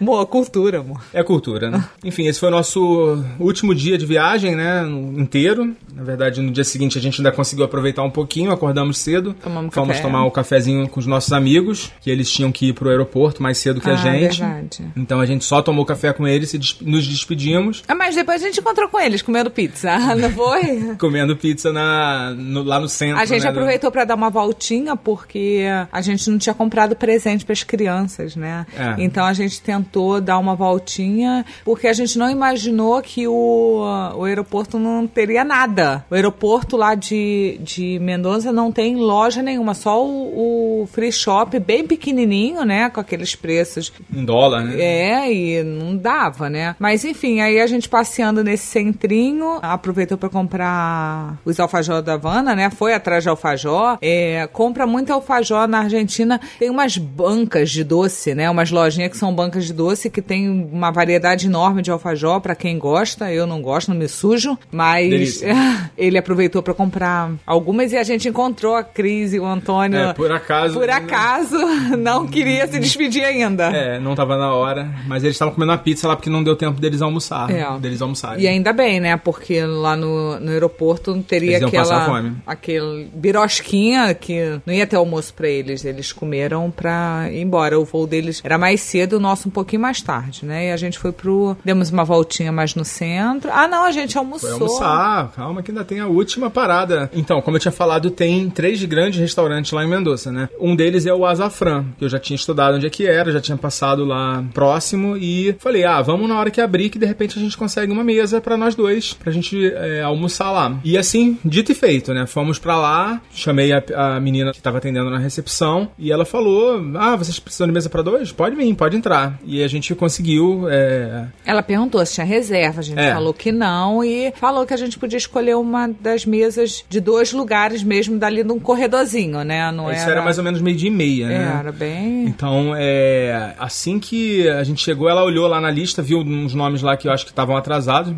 Boa cultura, amor. É cultura, né? [laughs] Enfim, esse foi o nosso último dia de viagem, né? Inteiro. Na verdade, no dia seguinte a gente ainda conseguiu aproveitar um pouquinho, acordamos cedo. Tomamos Fomos café. tomar o cafezinho com os nossos amigos, que eles tinham que ir pro aeroporto mais cedo que a Ah, gente. verdade. Então a gente só tomou café com eles e des- nos despedimos. Ah, mas depois a gente encontrou com eles comendo pizza, [laughs] não foi? [laughs] Comendo pizza na, no- lá no centro. A gente né, do- aproveitou pra dar uma voltinha porque a gente não tinha comprado presente pras crianças, né? É. Então a gente tentou dar uma voltinha porque a gente não imaginou que o, o aeroporto não teria nada. O aeroporto lá de, de Mendoza não tem loja nenhuma, só o, o free shop bem pequenininho, né? Com aqueles preços Em dólar, né? é, e não dava, né? Mas enfim, aí a gente passeando nesse centrinho, aproveitou para comprar os alfajor da Havana, né? Foi atrás de alfajor. É, compra muito alfajor na Argentina. Tem umas bancas de doce, né? Umas lojinhas que são bancas de doce que tem uma variedade enorme de alfajor para quem gosta. Eu não gosto, não me sujo. Mas [laughs] ele aproveitou para comprar algumas e a gente encontrou a Cris e o Antônio. É, por acaso. Por acaso, [laughs] não queria se despedir ainda. É, não tava na hora. Mas eles estavam comendo uma pizza lá porque não deu tempo deles almoçar. É. Deles almoçarem. E ainda bem, né? Porque lá no, no aeroporto não teria Eles aquela. fome. Aquele birosquinha que não ia ter almoço pra eles. Eles comeram pra ir embora. O voo deles era mais cedo, o nosso um pouquinho mais tarde, né? E a gente foi pro. Demos uma voltinha mais no centro. Ah, não, a gente almoçou. Foi almoçar, calma que ainda tem a última parada. Então, como eu tinha falado, tem três grandes restaurantes lá em Mendoza, né? Um deles é o Azafran, que eu já tinha estudado onde é que era, já tinha passado lá próximo e falei, ah, vamos na hora que abrir que de repente a gente consegue uma mesa pra nós dois, pra gente é, almoçar lá. E assim, dito e feito, né? Fomos pra lá, chamei a, a menina que tava atendendo na recepção e ela falou, ah, vocês precisam de mesa pra dois? Pode vir, pode entrar. E E a gente conseguiu. é, Ela perguntou se tinha reserva, a gente É. falou que não e falou que a gente podia escolher uma das mesas de dois lugares mesmo dali num corredorzinho, né? Não Isso era, era mais ou menos meio dia e meia, né? Era bem. Então, é, assim que a gente chegou, ela olhou lá na lista, viu uns nomes lá que eu acho que estavam atrasados,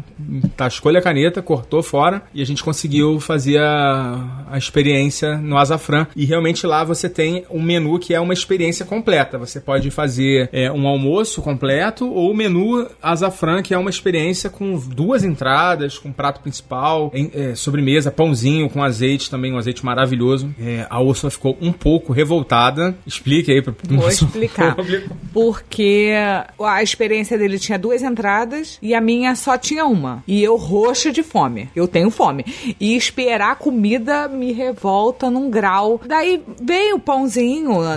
tascou-lhe a caneta, cortou fora e a gente conseguiu fazer a, a experiência no Azafran. E realmente lá você tem um menu que é uma experiência completa. Você pode fazer é, um almoço completo ou o menu Azafran, que é uma experiência com duas entradas, com prato principal, em- é, sobremesa, pãozinho com azeite também, um azeite maravilhoso. É, a Úrsula ficou um pouco revoltada. Explique aí pra Vou explicar. [laughs] Porque a experiência dele tinha duas entradas e a minha só tinha uma. E eu roxa de fome. Eu tenho fome. E esperar a comida me revolta num grau. Daí veio o pãozinho, né?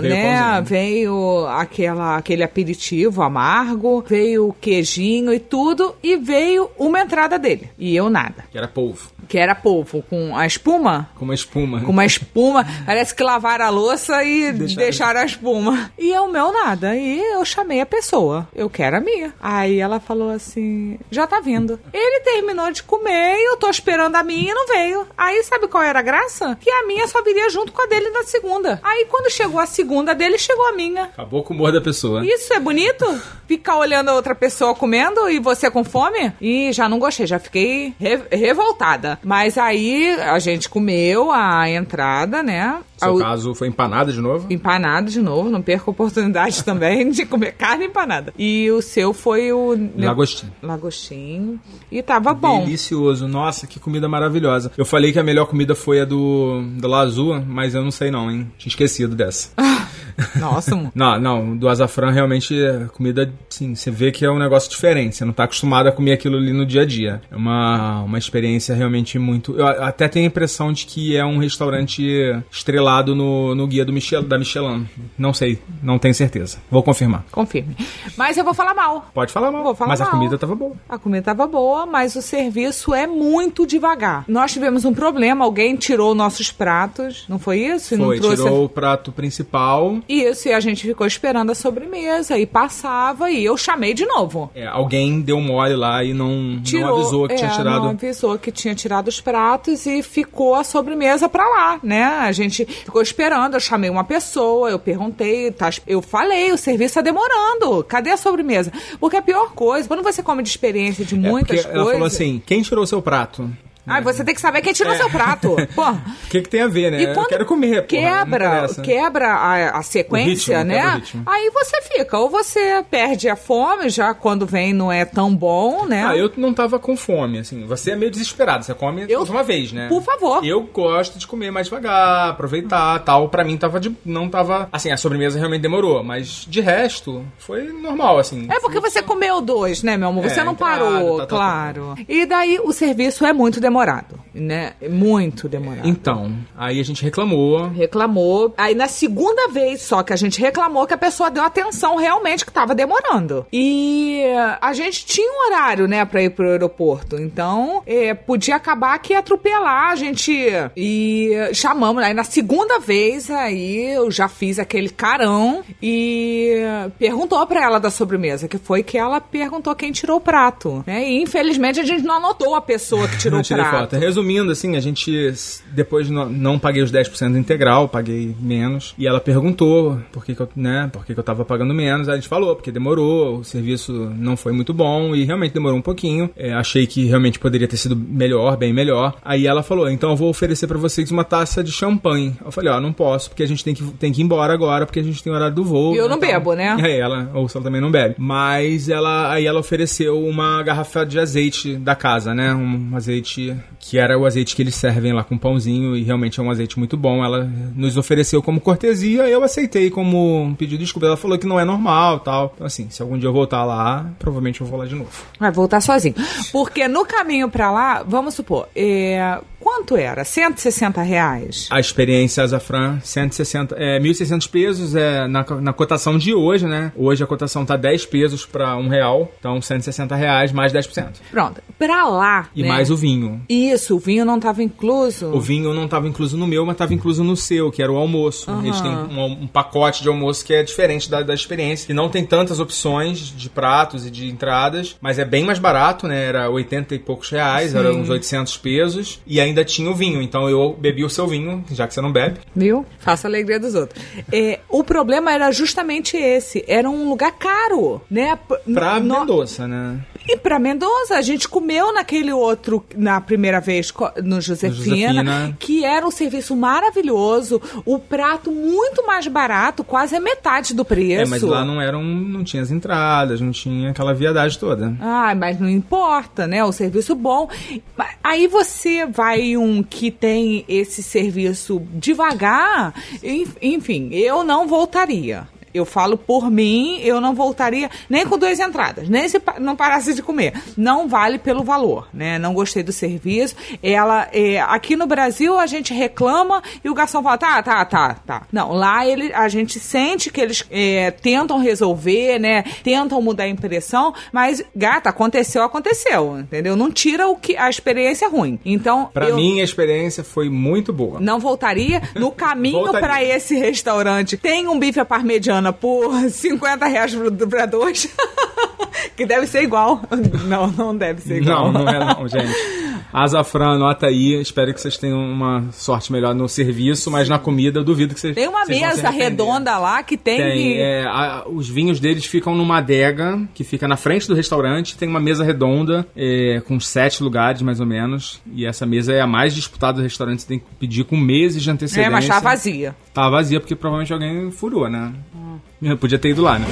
pãozinho. Veio aquela, aquele aperitivo amargo, veio o queijinho e tudo. E veio uma entrada dele. E eu nada. Que era polvo, Que era polvo com a espuma. com uma espuma. Com uma espuma. Parece que lavaram a louça e Deixaram. deixaram, a espuma. E o meu nada. E eu chamei a pessoa. Eu quero a minha. Aí ela falou assim: já tá vindo. Ele terminou de comer e eu tô esperando a minha e não veio. Aí sabe qual era a graça? Que a minha só viria junto com a dele na segunda. Aí quando chegou a segunda dele, chegou a minha. Acabou com o humor da pessoa. Isso é bonito? Ficar olhando a outra pessoa comendo e você com fome? E já não gostei, já fiquei re- revoltada. Mas aí a gente comeu a entrada, né? Seu A- caso foi empanada de novo? Empanado de novo, não perco a oportunidade [laughs] também de comer carne empanada. E o seu foi o. Lagostinho. Lagostinho. E tava bom. Delicioso. Nossa, que comida maravilhosa. Eu falei que a melhor comida foi a do, do Lazua, mas eu não sei não, hein? Tinha esquecido dessa. [laughs] [laughs] Nossa. Não, não, do azafrão realmente é comida, sim, você vê que é um negócio diferente, você não tá acostumado a comer aquilo ali no dia a dia. É uma, uma experiência realmente muito... Eu a- até tenho a impressão de que é um restaurante estrelado no, no guia do Michel, da Michelin. Não sei, não tenho certeza. Vou confirmar. Confirme. Mas eu vou falar mal. Pode falar mal, Vou falar mas a mal. comida tava boa. A comida tava boa, mas o serviço é muito devagar. Nós tivemos um problema, alguém tirou nossos pratos, não foi isso? E Foi, não trouxe tirou o prato principal. Isso, e a gente ficou esperando a sobremesa e passava e eu chamei de novo. É, alguém deu mole lá e não, Tirou, não avisou que é, tinha tirado. Não avisou que tinha tirado os pratos e ficou a sobremesa pra lá, né? A gente ficou esperando, eu chamei uma pessoa, eu perguntei, tá, eu falei, o serviço tá demorando, cadê a sobremesa? Porque a pior coisa, quando você come de experiência de É, muitas ela coisas... falou assim: quem tirou seu prato? Ah, você tem que saber quem tirou seu prato. [laughs] Porra. O que, que tem a ver, né? E eu quero comer, porra, quebra, interessa. quebra a, a sequência, ritmo, né? Aí você fica, ou você perde a fome, já quando vem não é tão bom, né? Ah, eu não tava com fome, assim. Você é meio desesperado, você come Eu- uma vez, né? Por favor. Eu gosto de comer mais devagar, aproveitar, tal. Pra mim tava de não tava, assim, a sobremesa realmente demorou, mas de resto foi normal, assim. É porque você comeu dois, né, meu amor? Você É, não entrada, parou, tá, tá, tá. claro. E daí o serviço é muito demorado, né? Muito demorado. Então, aí a gente reclamou. Reclamou. Aí na segunda vez só que a gente reclamou que a pessoa deu atenção realmente que tava demorando. E a gente tinha um horário, né, pra ir pro aeroporto. Então, é, podia acabar que ia atropelar a gente. E chamamos. Aí na segunda vez, aí eu já fiz aquele carão e perguntou pra ela da sobremesa, que foi que ela perguntou quem tirou o prato. Né? E infelizmente a gente não anotou a pessoa que tirou o prato. Resumindo, assim, a gente depois não, não paguei os 10% integral, paguei menos. E ela perguntou por que, que eu, né, por que, que eu tava pagando menos. Aí a gente falou, porque demorou, o serviço não foi muito bom e realmente demorou um pouquinho. É, achei que realmente poderia ter sido melhor, bem melhor. Aí ela falou, então eu vou oferecer pra vocês uma taça de champanhe. Eu falei, ó, não posso, porque a gente tem que, tem que ir embora agora, porque a gente tem horário do voo. E eu não Então- bebo, né? [laughs] É, ela, ou se ela também não bebe. Mas ela, aí ela ofereceu uma garrafa de azeite da casa, né? Um azeite que era o azeite que eles servem lá com pãozinho e realmente é um azeite muito bom. Ela nos ofereceu como cortesia, eu aceitei como um pedido de desculpa. Ela falou que não é normal, tal. Então assim, se algum dia eu voltar lá, provavelmente eu vou lá de novo. Vai voltar sozinho. Porque no caminho pra lá, vamos supor, é, quanto era? 160 reais? A experiência Azafran, 160, é, 1.600 pesos é na, na cotação de hoje, né? Hoje a cotação tá 10 pesos para um real, então 160 reais mais 10%. Pronto. Pra lá. E né? mais o vinho. Isso, o vinho não estava incluso. O vinho não estava incluso no meu, mas estava incluso no seu, que era o almoço. Eles têm um, um pacote de almoço que é diferente da, da experiência. E não tem tantas opções de pratos e de entradas, mas é bem mais barato, né? Era 80 e poucos reais, era uns 800 pesos. E ainda tinha o vinho. Então eu bebi o seu vinho, já que você não bebe. Viu? Faça a alegria dos outros. É, o problema era justamente esse. Era um lugar caro, né? Pra no- Mendoza, né? E pra Mendoza, a gente comeu naquele outro, na primeira vez, no Josefina, Josefina. que era um serviço maravilhoso, o prato muito mais barato, quase a metade do preço. É, mas lá não eram, não tinha as entradas, não tinha aquela viadagem toda. Ah, mas não importa, né? O serviço bom. Aí você vai um que tem esse serviço devagar, en- enfim, eu não voltaria. Eu falo por mim, eu não voltaria nem com duas entradas, nem se não parasse de comer. Não vale pelo valor, né? Não gostei do serviço. Ela, é, aqui no Brasil a gente reclama e o garçom fala, tá, tá, tá, tá. Não, lá ele, a gente sente que eles é, tentam resolver, né? Tentam mudar a impressão, mas gata, aconteceu, aconteceu, entendeu? Não tira o que a experiência ruim. Então, Pra eu mim, a experiência foi muito boa. não voltaria. No caminho pra esse restaurante, tem um bife à parmegiana por [laughs] 50 reais pra dois. [laughs] que deve ser igual. Não, não deve ser igual. Não, não é não, gente. [laughs] Azafran, anota aí. Espero que vocês tenham uma sorte melhor no serviço, mas na comida eu duvido que vocês Tem uma vocês vão se mesa redonda lá que tem. Tem, é, a- os vinhos deles ficam numa adega que fica na frente do restaurante. Tem uma mesa redonda é, com sete lugares, mais ou menos. E essa mesa é a mais disputada do restaurante. Você tem que pedir com meses de antecedência. É, mas tá vazia. Tá vazia porque provavelmente alguém furou, né? Eu podia ter ido lá, né?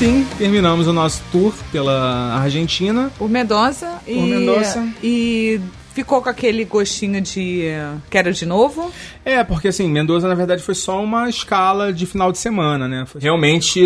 Assim terminamos o nosso tour pela Argentina. Por Mendoza. e, Mendoza. E ficou com aquele gostinho de. eh, Quero de novo. É, porque assim, Mendoza na verdade foi só uma escala de final de semana, né? Realmente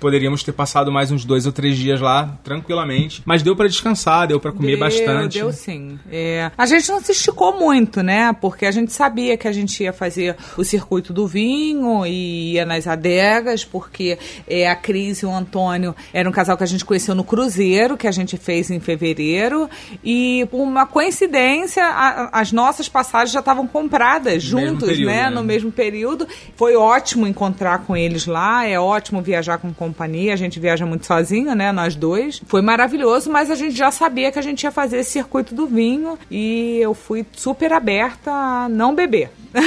poderíamos ter passado mais uns dois ou três dias lá, tranquilamente. Mas deu pra descansar, deu pra comer Deu, bastante. Deu sim. É, a gente não se esticou muito, né? Porque a gente sabia que a gente ia fazer o circuito do vinho e ia nas adegas, porque é, a Cris e o Antônio era um casal que a gente conheceu no cruzeiro, que a gente fez em fevereiro. E por uma coincidência, a- as nossas passagens já estavam compradas juntos, período, né? né? No mesmo período. Foi ótimo encontrar com eles lá, é ótimo viajar com companhia. A gente viaja muito sozinho, né? Nós dois. Foi maravilhoso, mas a gente já sabia que a gente ia fazer esse circuito do vinho e eu fui super aberta a não beber. [laughs]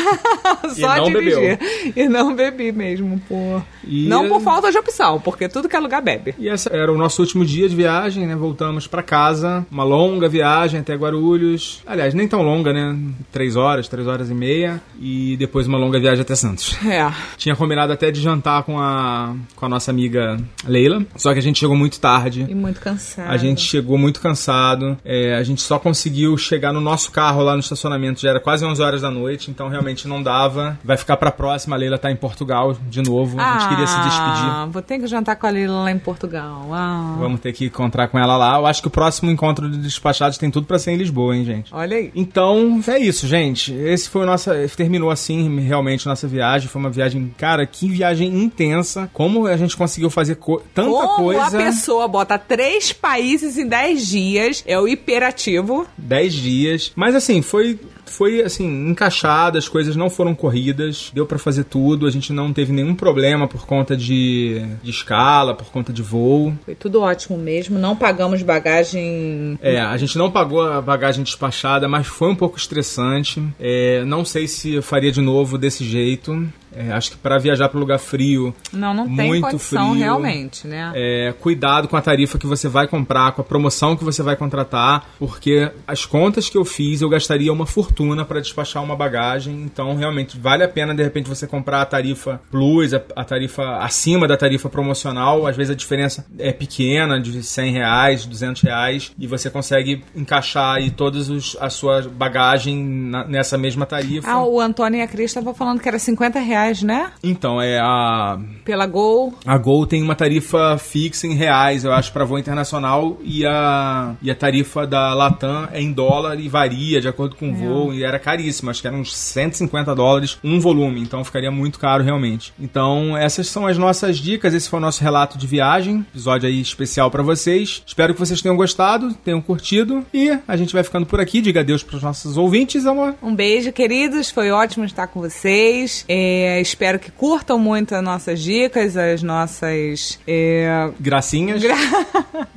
Só E não dirigir. E não bebi mesmo, por. E- Não por falta de opção, porque tudo que é lugar bebe. E esse era o nosso último dia de viagem, né? Voltamos pra casa. Uma longa viagem até Guarulhos. Aliás, nem tão longa, né? Três horas, três horas e meia. E depois uma longa viagem até Santos. É. Tinha combinado até de jantar com a, com a nossa amiga Leila. Só que a gente chegou muito tarde. E muito cansado. A gente chegou muito cansado. É, a gente só conseguiu chegar no nosso carro lá no estacionamento. Já era quase 11 horas da noite, então realmente não dava. Vai ficar pra próxima. A Leila tá em Portugal de novo. A gente queria se despedir. Ah, vou ter que jantar com a Lila lá em Portugal. Ah, Vamos ter que encontrar com ela lá. Eu acho que o próximo encontro de despachados tem tudo pra ser em Lisboa, hein, gente? Olha aí. Então, é isso, gente. Esse foi o nosso. Terminou assim, realmente, nossa viagem. Foi uma viagem, cara, que viagem intensa. Como a gente conseguiu fazer co- tanta Como coisa. a pessoa bota três países em dez dias, é o hiperativo. 10 dias. Mas assim, foi. Foi assim, encaixado, as coisas não foram corridas, deu pra fazer tudo, a gente não teve nenhum problema por conta de, de escala, por conta de voo. Foi tudo ótimo mesmo, não pagamos bagagem. É, a gente não pagou a bagagem despachada, mas foi um pouco estressante. É, não sei se faria de novo desse jeito. É, acho que para viajar para lugar frio, Não, não tem muito condição frio, realmente, né? É, cuidado com a tarifa que você vai comprar, com a promoção que você vai contratar, porque as contas que eu fiz eu gastaria uma fortuna para despachar uma bagagem. Então, realmente, vale a pena de repente você comprar a tarifa Plus, a, a tarifa acima da tarifa promocional. Às vezes a diferença é pequena, de 100 reais, 200 reais, e você consegue encaixar aí todas os, a sua bagagem na- nessa mesma tarifa. Ah, o Antônio e a Cris estavam falando que era 50 reais reais, né? Então, é a. Pela Gol. A Gol tem uma tarifa fixa em reais, eu acho, para voo internacional, e a, e a tarifa da Latam é em dólar e varia de acordo com o voo, e era caríssima, acho que eram uns 150 dólares um volume, então ficaria muito caro realmente. Então, essas são as nossas dicas, esse foi o nosso relato de viagem, episódio aí especial para vocês. Espero que vocês tenham gostado, tenham curtido, e a gente vai ficando por aqui. Diga adeus para os nossos ouvintes, amor. Um beijo, queridos. Foi ótimo estar com vocês. É, espero que curtam muito as nossas dicas, as nossas. É... Gracinhas. Gra...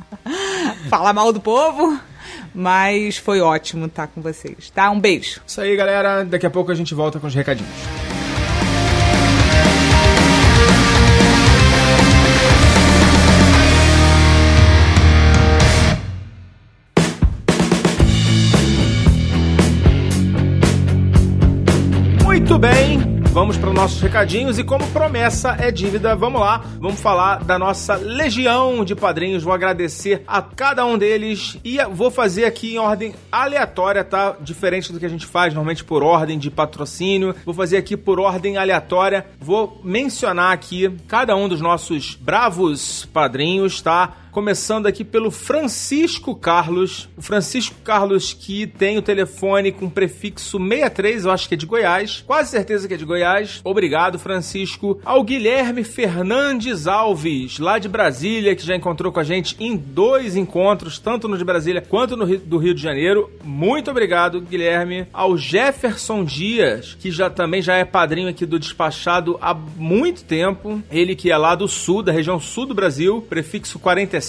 [laughs] Falar mal do povo. Mas foi ótimo estar com vocês, tá? Um beijo. Isso aí, galera. Daqui a pouco a gente volta com os recadinhos. Vamos para os nossos recadinhos e como promessa é dívida, vamos lá, vamos falar da nossa legião de padrinhos. Vou agradecer a cada um deles e vou fazer aqui em ordem aleatória, tá? Diferente do que a gente faz normalmente por ordem de patrocínio. Vou fazer aqui por ordem aleatória. Vou mencionar aqui cada um dos nossos bravos padrinhos, tá? Começando aqui pelo Francisco Carlos. O Francisco Carlos que tem o telefone com prefixo 63, eu acho que é de Goiás. Quase certeza que é de Goiás. Obrigado, Francisco. Ao Guilherme Fernandes Alves, lá de Brasília, que já encontrou com a gente em dois encontros, tanto no de Brasília quanto no Rio, do Rio de Janeiro. Muito obrigado, Guilherme. Ao Jefferson Dias, que já também já é padrinho aqui do Despachado há muito tempo. Ele que é lá do sul, da região sul do Brasil, prefixo 47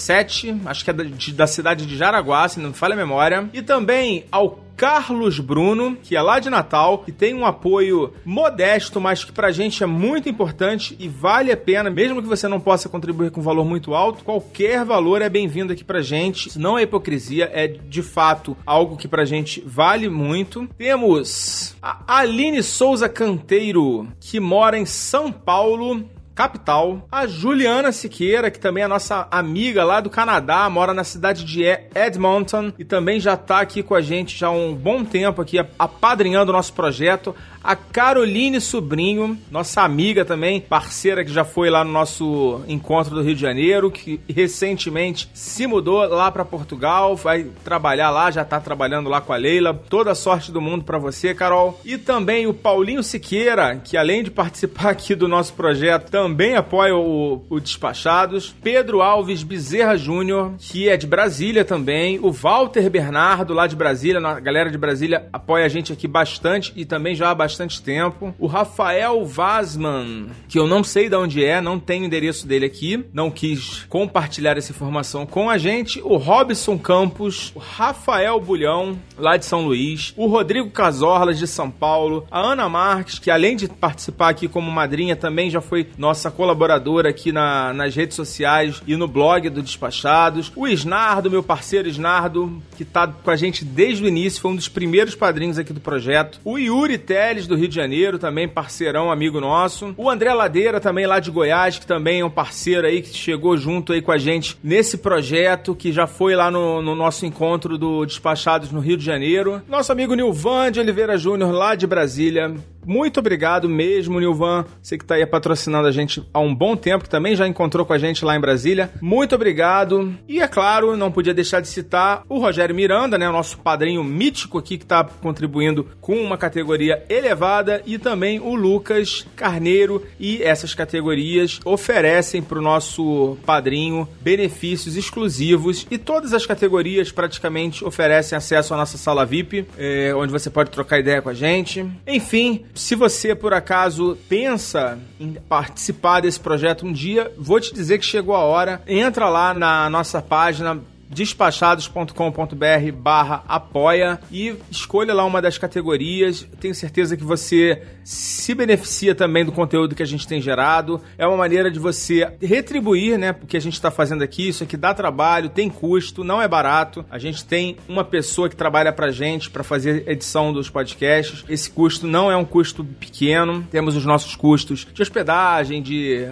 acho que é da, de, da cidade de Jaraguá, se não me falha a memória. E também ao Carlos Bruno, que é lá de Natal, que tem um apoio modesto, mas que pra gente é muito importante e vale a pena, mesmo que você não possa contribuir com um valor muito alto, qualquer valor é bem-vindo aqui pra gente. Não é hipocrisia, é de fato algo que pra gente vale muito. Temos a Aline Souza Canteiro, que mora em São Paulo, capital. A Juliana Siqueira, que também é nossa amiga lá do Canadá, mora na cidade de Edmonton e também já está aqui com a gente já há um bom tempo aqui apadrinhando o nosso projeto. A Caroline Sobrinho, nossa amiga também, parceira que já foi lá no nosso encontro do Rio de Janeiro, que recentemente se mudou lá para Portugal, vai trabalhar lá, já tá trabalhando lá com a Leila. Toda a sorte do mundo para você, Carol. E também o Paulinho Siqueira, que além de participar aqui do nosso projeto, também apoia o, o Despachados. Pedro Alves Bezerra Júnior, que é de Brasília também. O Walter Bernardo, lá de Brasília, a galera de Brasília apoia a gente aqui bastante e também já há bastante bastante tempo. O Rafael Vazman, que eu não sei de onde é, não tenho o endereço dele aqui, não quis compartilhar essa informação com a gente. O Robson Campos, o Rafael Bulhão, lá de São Luís, o Rodrigo Casorlas, de São Paulo, a Ana Marques, que além de participar aqui como madrinha, também já foi nossa colaboradora aqui na, nas redes sociais e no blog do Despachados. O Isnardo, meu parceiro Isnardo, que tá com a gente desde o início, foi um dos primeiros padrinhos aqui do projeto. O Yuri Teles, do Rio de Janeiro, também parceirão, amigo nosso. O André Ladeira, também lá de Goiás, que também é um parceiro aí, que chegou junto aí com a gente nesse projeto, que já foi lá no, no nosso encontro do Despachados no Rio de Janeiro. Nosso amigo Nilvan de Oliveira Júnior, lá de Brasília. Muito obrigado mesmo, Nilvan. Você que está aí patrocinando a gente há um bom tempo, que também já encontrou com a gente lá em Brasília. Muito obrigado. E é claro, não podia deixar de citar o Rogério Miranda, né, o nosso padrinho mítico aqui que está contribuindo com uma categoria elevada e também o Lucas Carneiro e essas categorias oferecem para o nosso padrinho benefícios exclusivos e todas as categorias praticamente oferecem acesso à nossa sala VIP, é, onde você pode trocar ideia com a gente. Enfim, se você por acaso pensa em participar desse projeto um dia, vou te dizer que chegou a hora. Entra lá na nossa página despachados.com.br barra apoia e escolha lá uma das categorias. Tenho certeza que você se beneficia também do conteúdo que a gente tem gerado. É uma maneira de você retribuir, né? Porque a gente está fazendo aqui, isso aqui dá trabalho, tem custo, não é barato. A gente tem uma pessoa que trabalha pra gente para fazer edição dos podcasts. Esse custo não é um custo pequeno. Temos os nossos custos de hospedagem, de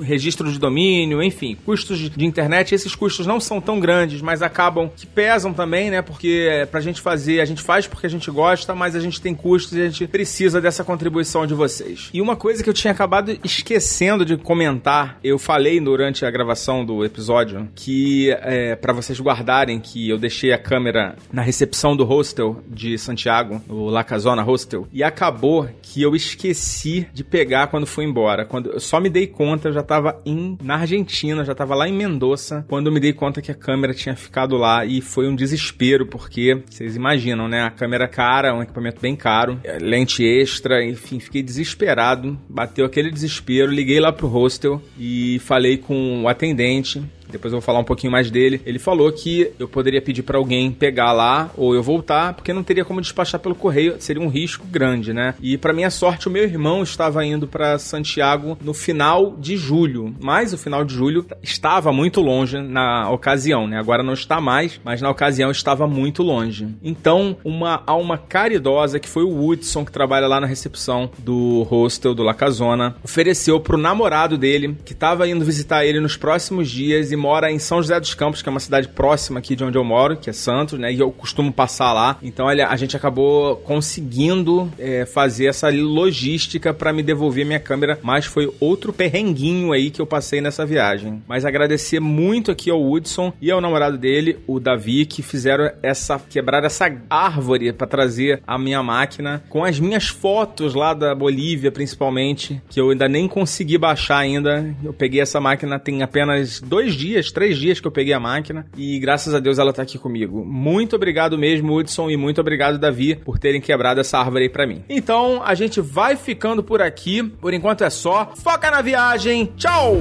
registro de domínio, enfim, custos de internet. Esses custos não são tão grandes mas acabam que pesam também, né? Porque pra gente fazer, a gente faz porque a gente gosta, mas a gente tem custos e a gente precisa dessa contribuição contribuição de vocês. E uma coisa que eu tinha acabado esquecendo de comentar, eu falei durante a gravação do episódio que é, para vocês guardarem que eu deixei a câmera na recepção do hostel de Santiago, o La Casona Hostel, e acabou que eu esqueci de pegar quando fui embora. Quando eu só me dei conta, eu já tava em, na Argentina, já tava lá em Mendoza, quando eu me dei conta que a câmera tinha ficado lá e foi um desespero, porque vocês imaginam, né? A câmera cara, um equipamento bem caro, lente extra, enfim, fiquei desesperado, bateu aquele desespero, liguei lá pro hostel e falei com o atendente depois eu vou falar um pouquinho mais dele. Ele falou que eu poderia pedir para alguém pegar lá ou eu voltar, porque não teria como despachar pelo correio, seria um risco grande, né? E para minha sorte, o meu irmão estava indo para Santiago no final de julho, mas o final de julho estava muito longe na ocasião, né? Agora não está mais, mas na ocasião estava muito longe. Então, uma alma caridosa que foi o Woodson que trabalha lá na recepção do hostel do La Casona, ofereceu pro namorado dele que estava indo visitar ele nos próximos dias e mora em São José dos Campos, que é uma cidade próxima aqui de onde eu moro, que é Santos, né? E eu costumo passar lá. Então a gente acabou conseguindo é, fazer essa logística para me devolver minha câmera, mas foi outro perrenguinho aí que eu passei nessa viagem. Mas agradecer muito aqui ao Woodson e ao namorado dele, o Davi, que fizeram essa quebrar essa árvore para trazer a minha máquina com as minhas fotos lá da Bolívia, principalmente, que eu ainda nem consegui baixar ainda. Eu peguei essa máquina tem apenas dois dias dias, três dias que eu peguei a máquina e graças a Deus ela tá aqui comigo. Muito obrigado mesmo, Hudson, e muito obrigado, Davi, por terem quebrado essa árvore aí pra mim. Então, a gente vai ficando por aqui. Por enquanto é só. Foca na viagem. Tchau!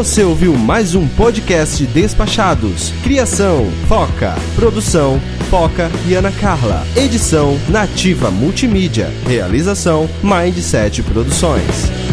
Você ouviu mais um podcast Despachados. Criação, Foca. Produção, Foca e Ana Carla. Edição, Nativa Multimídia. Realização, Mindset Produções.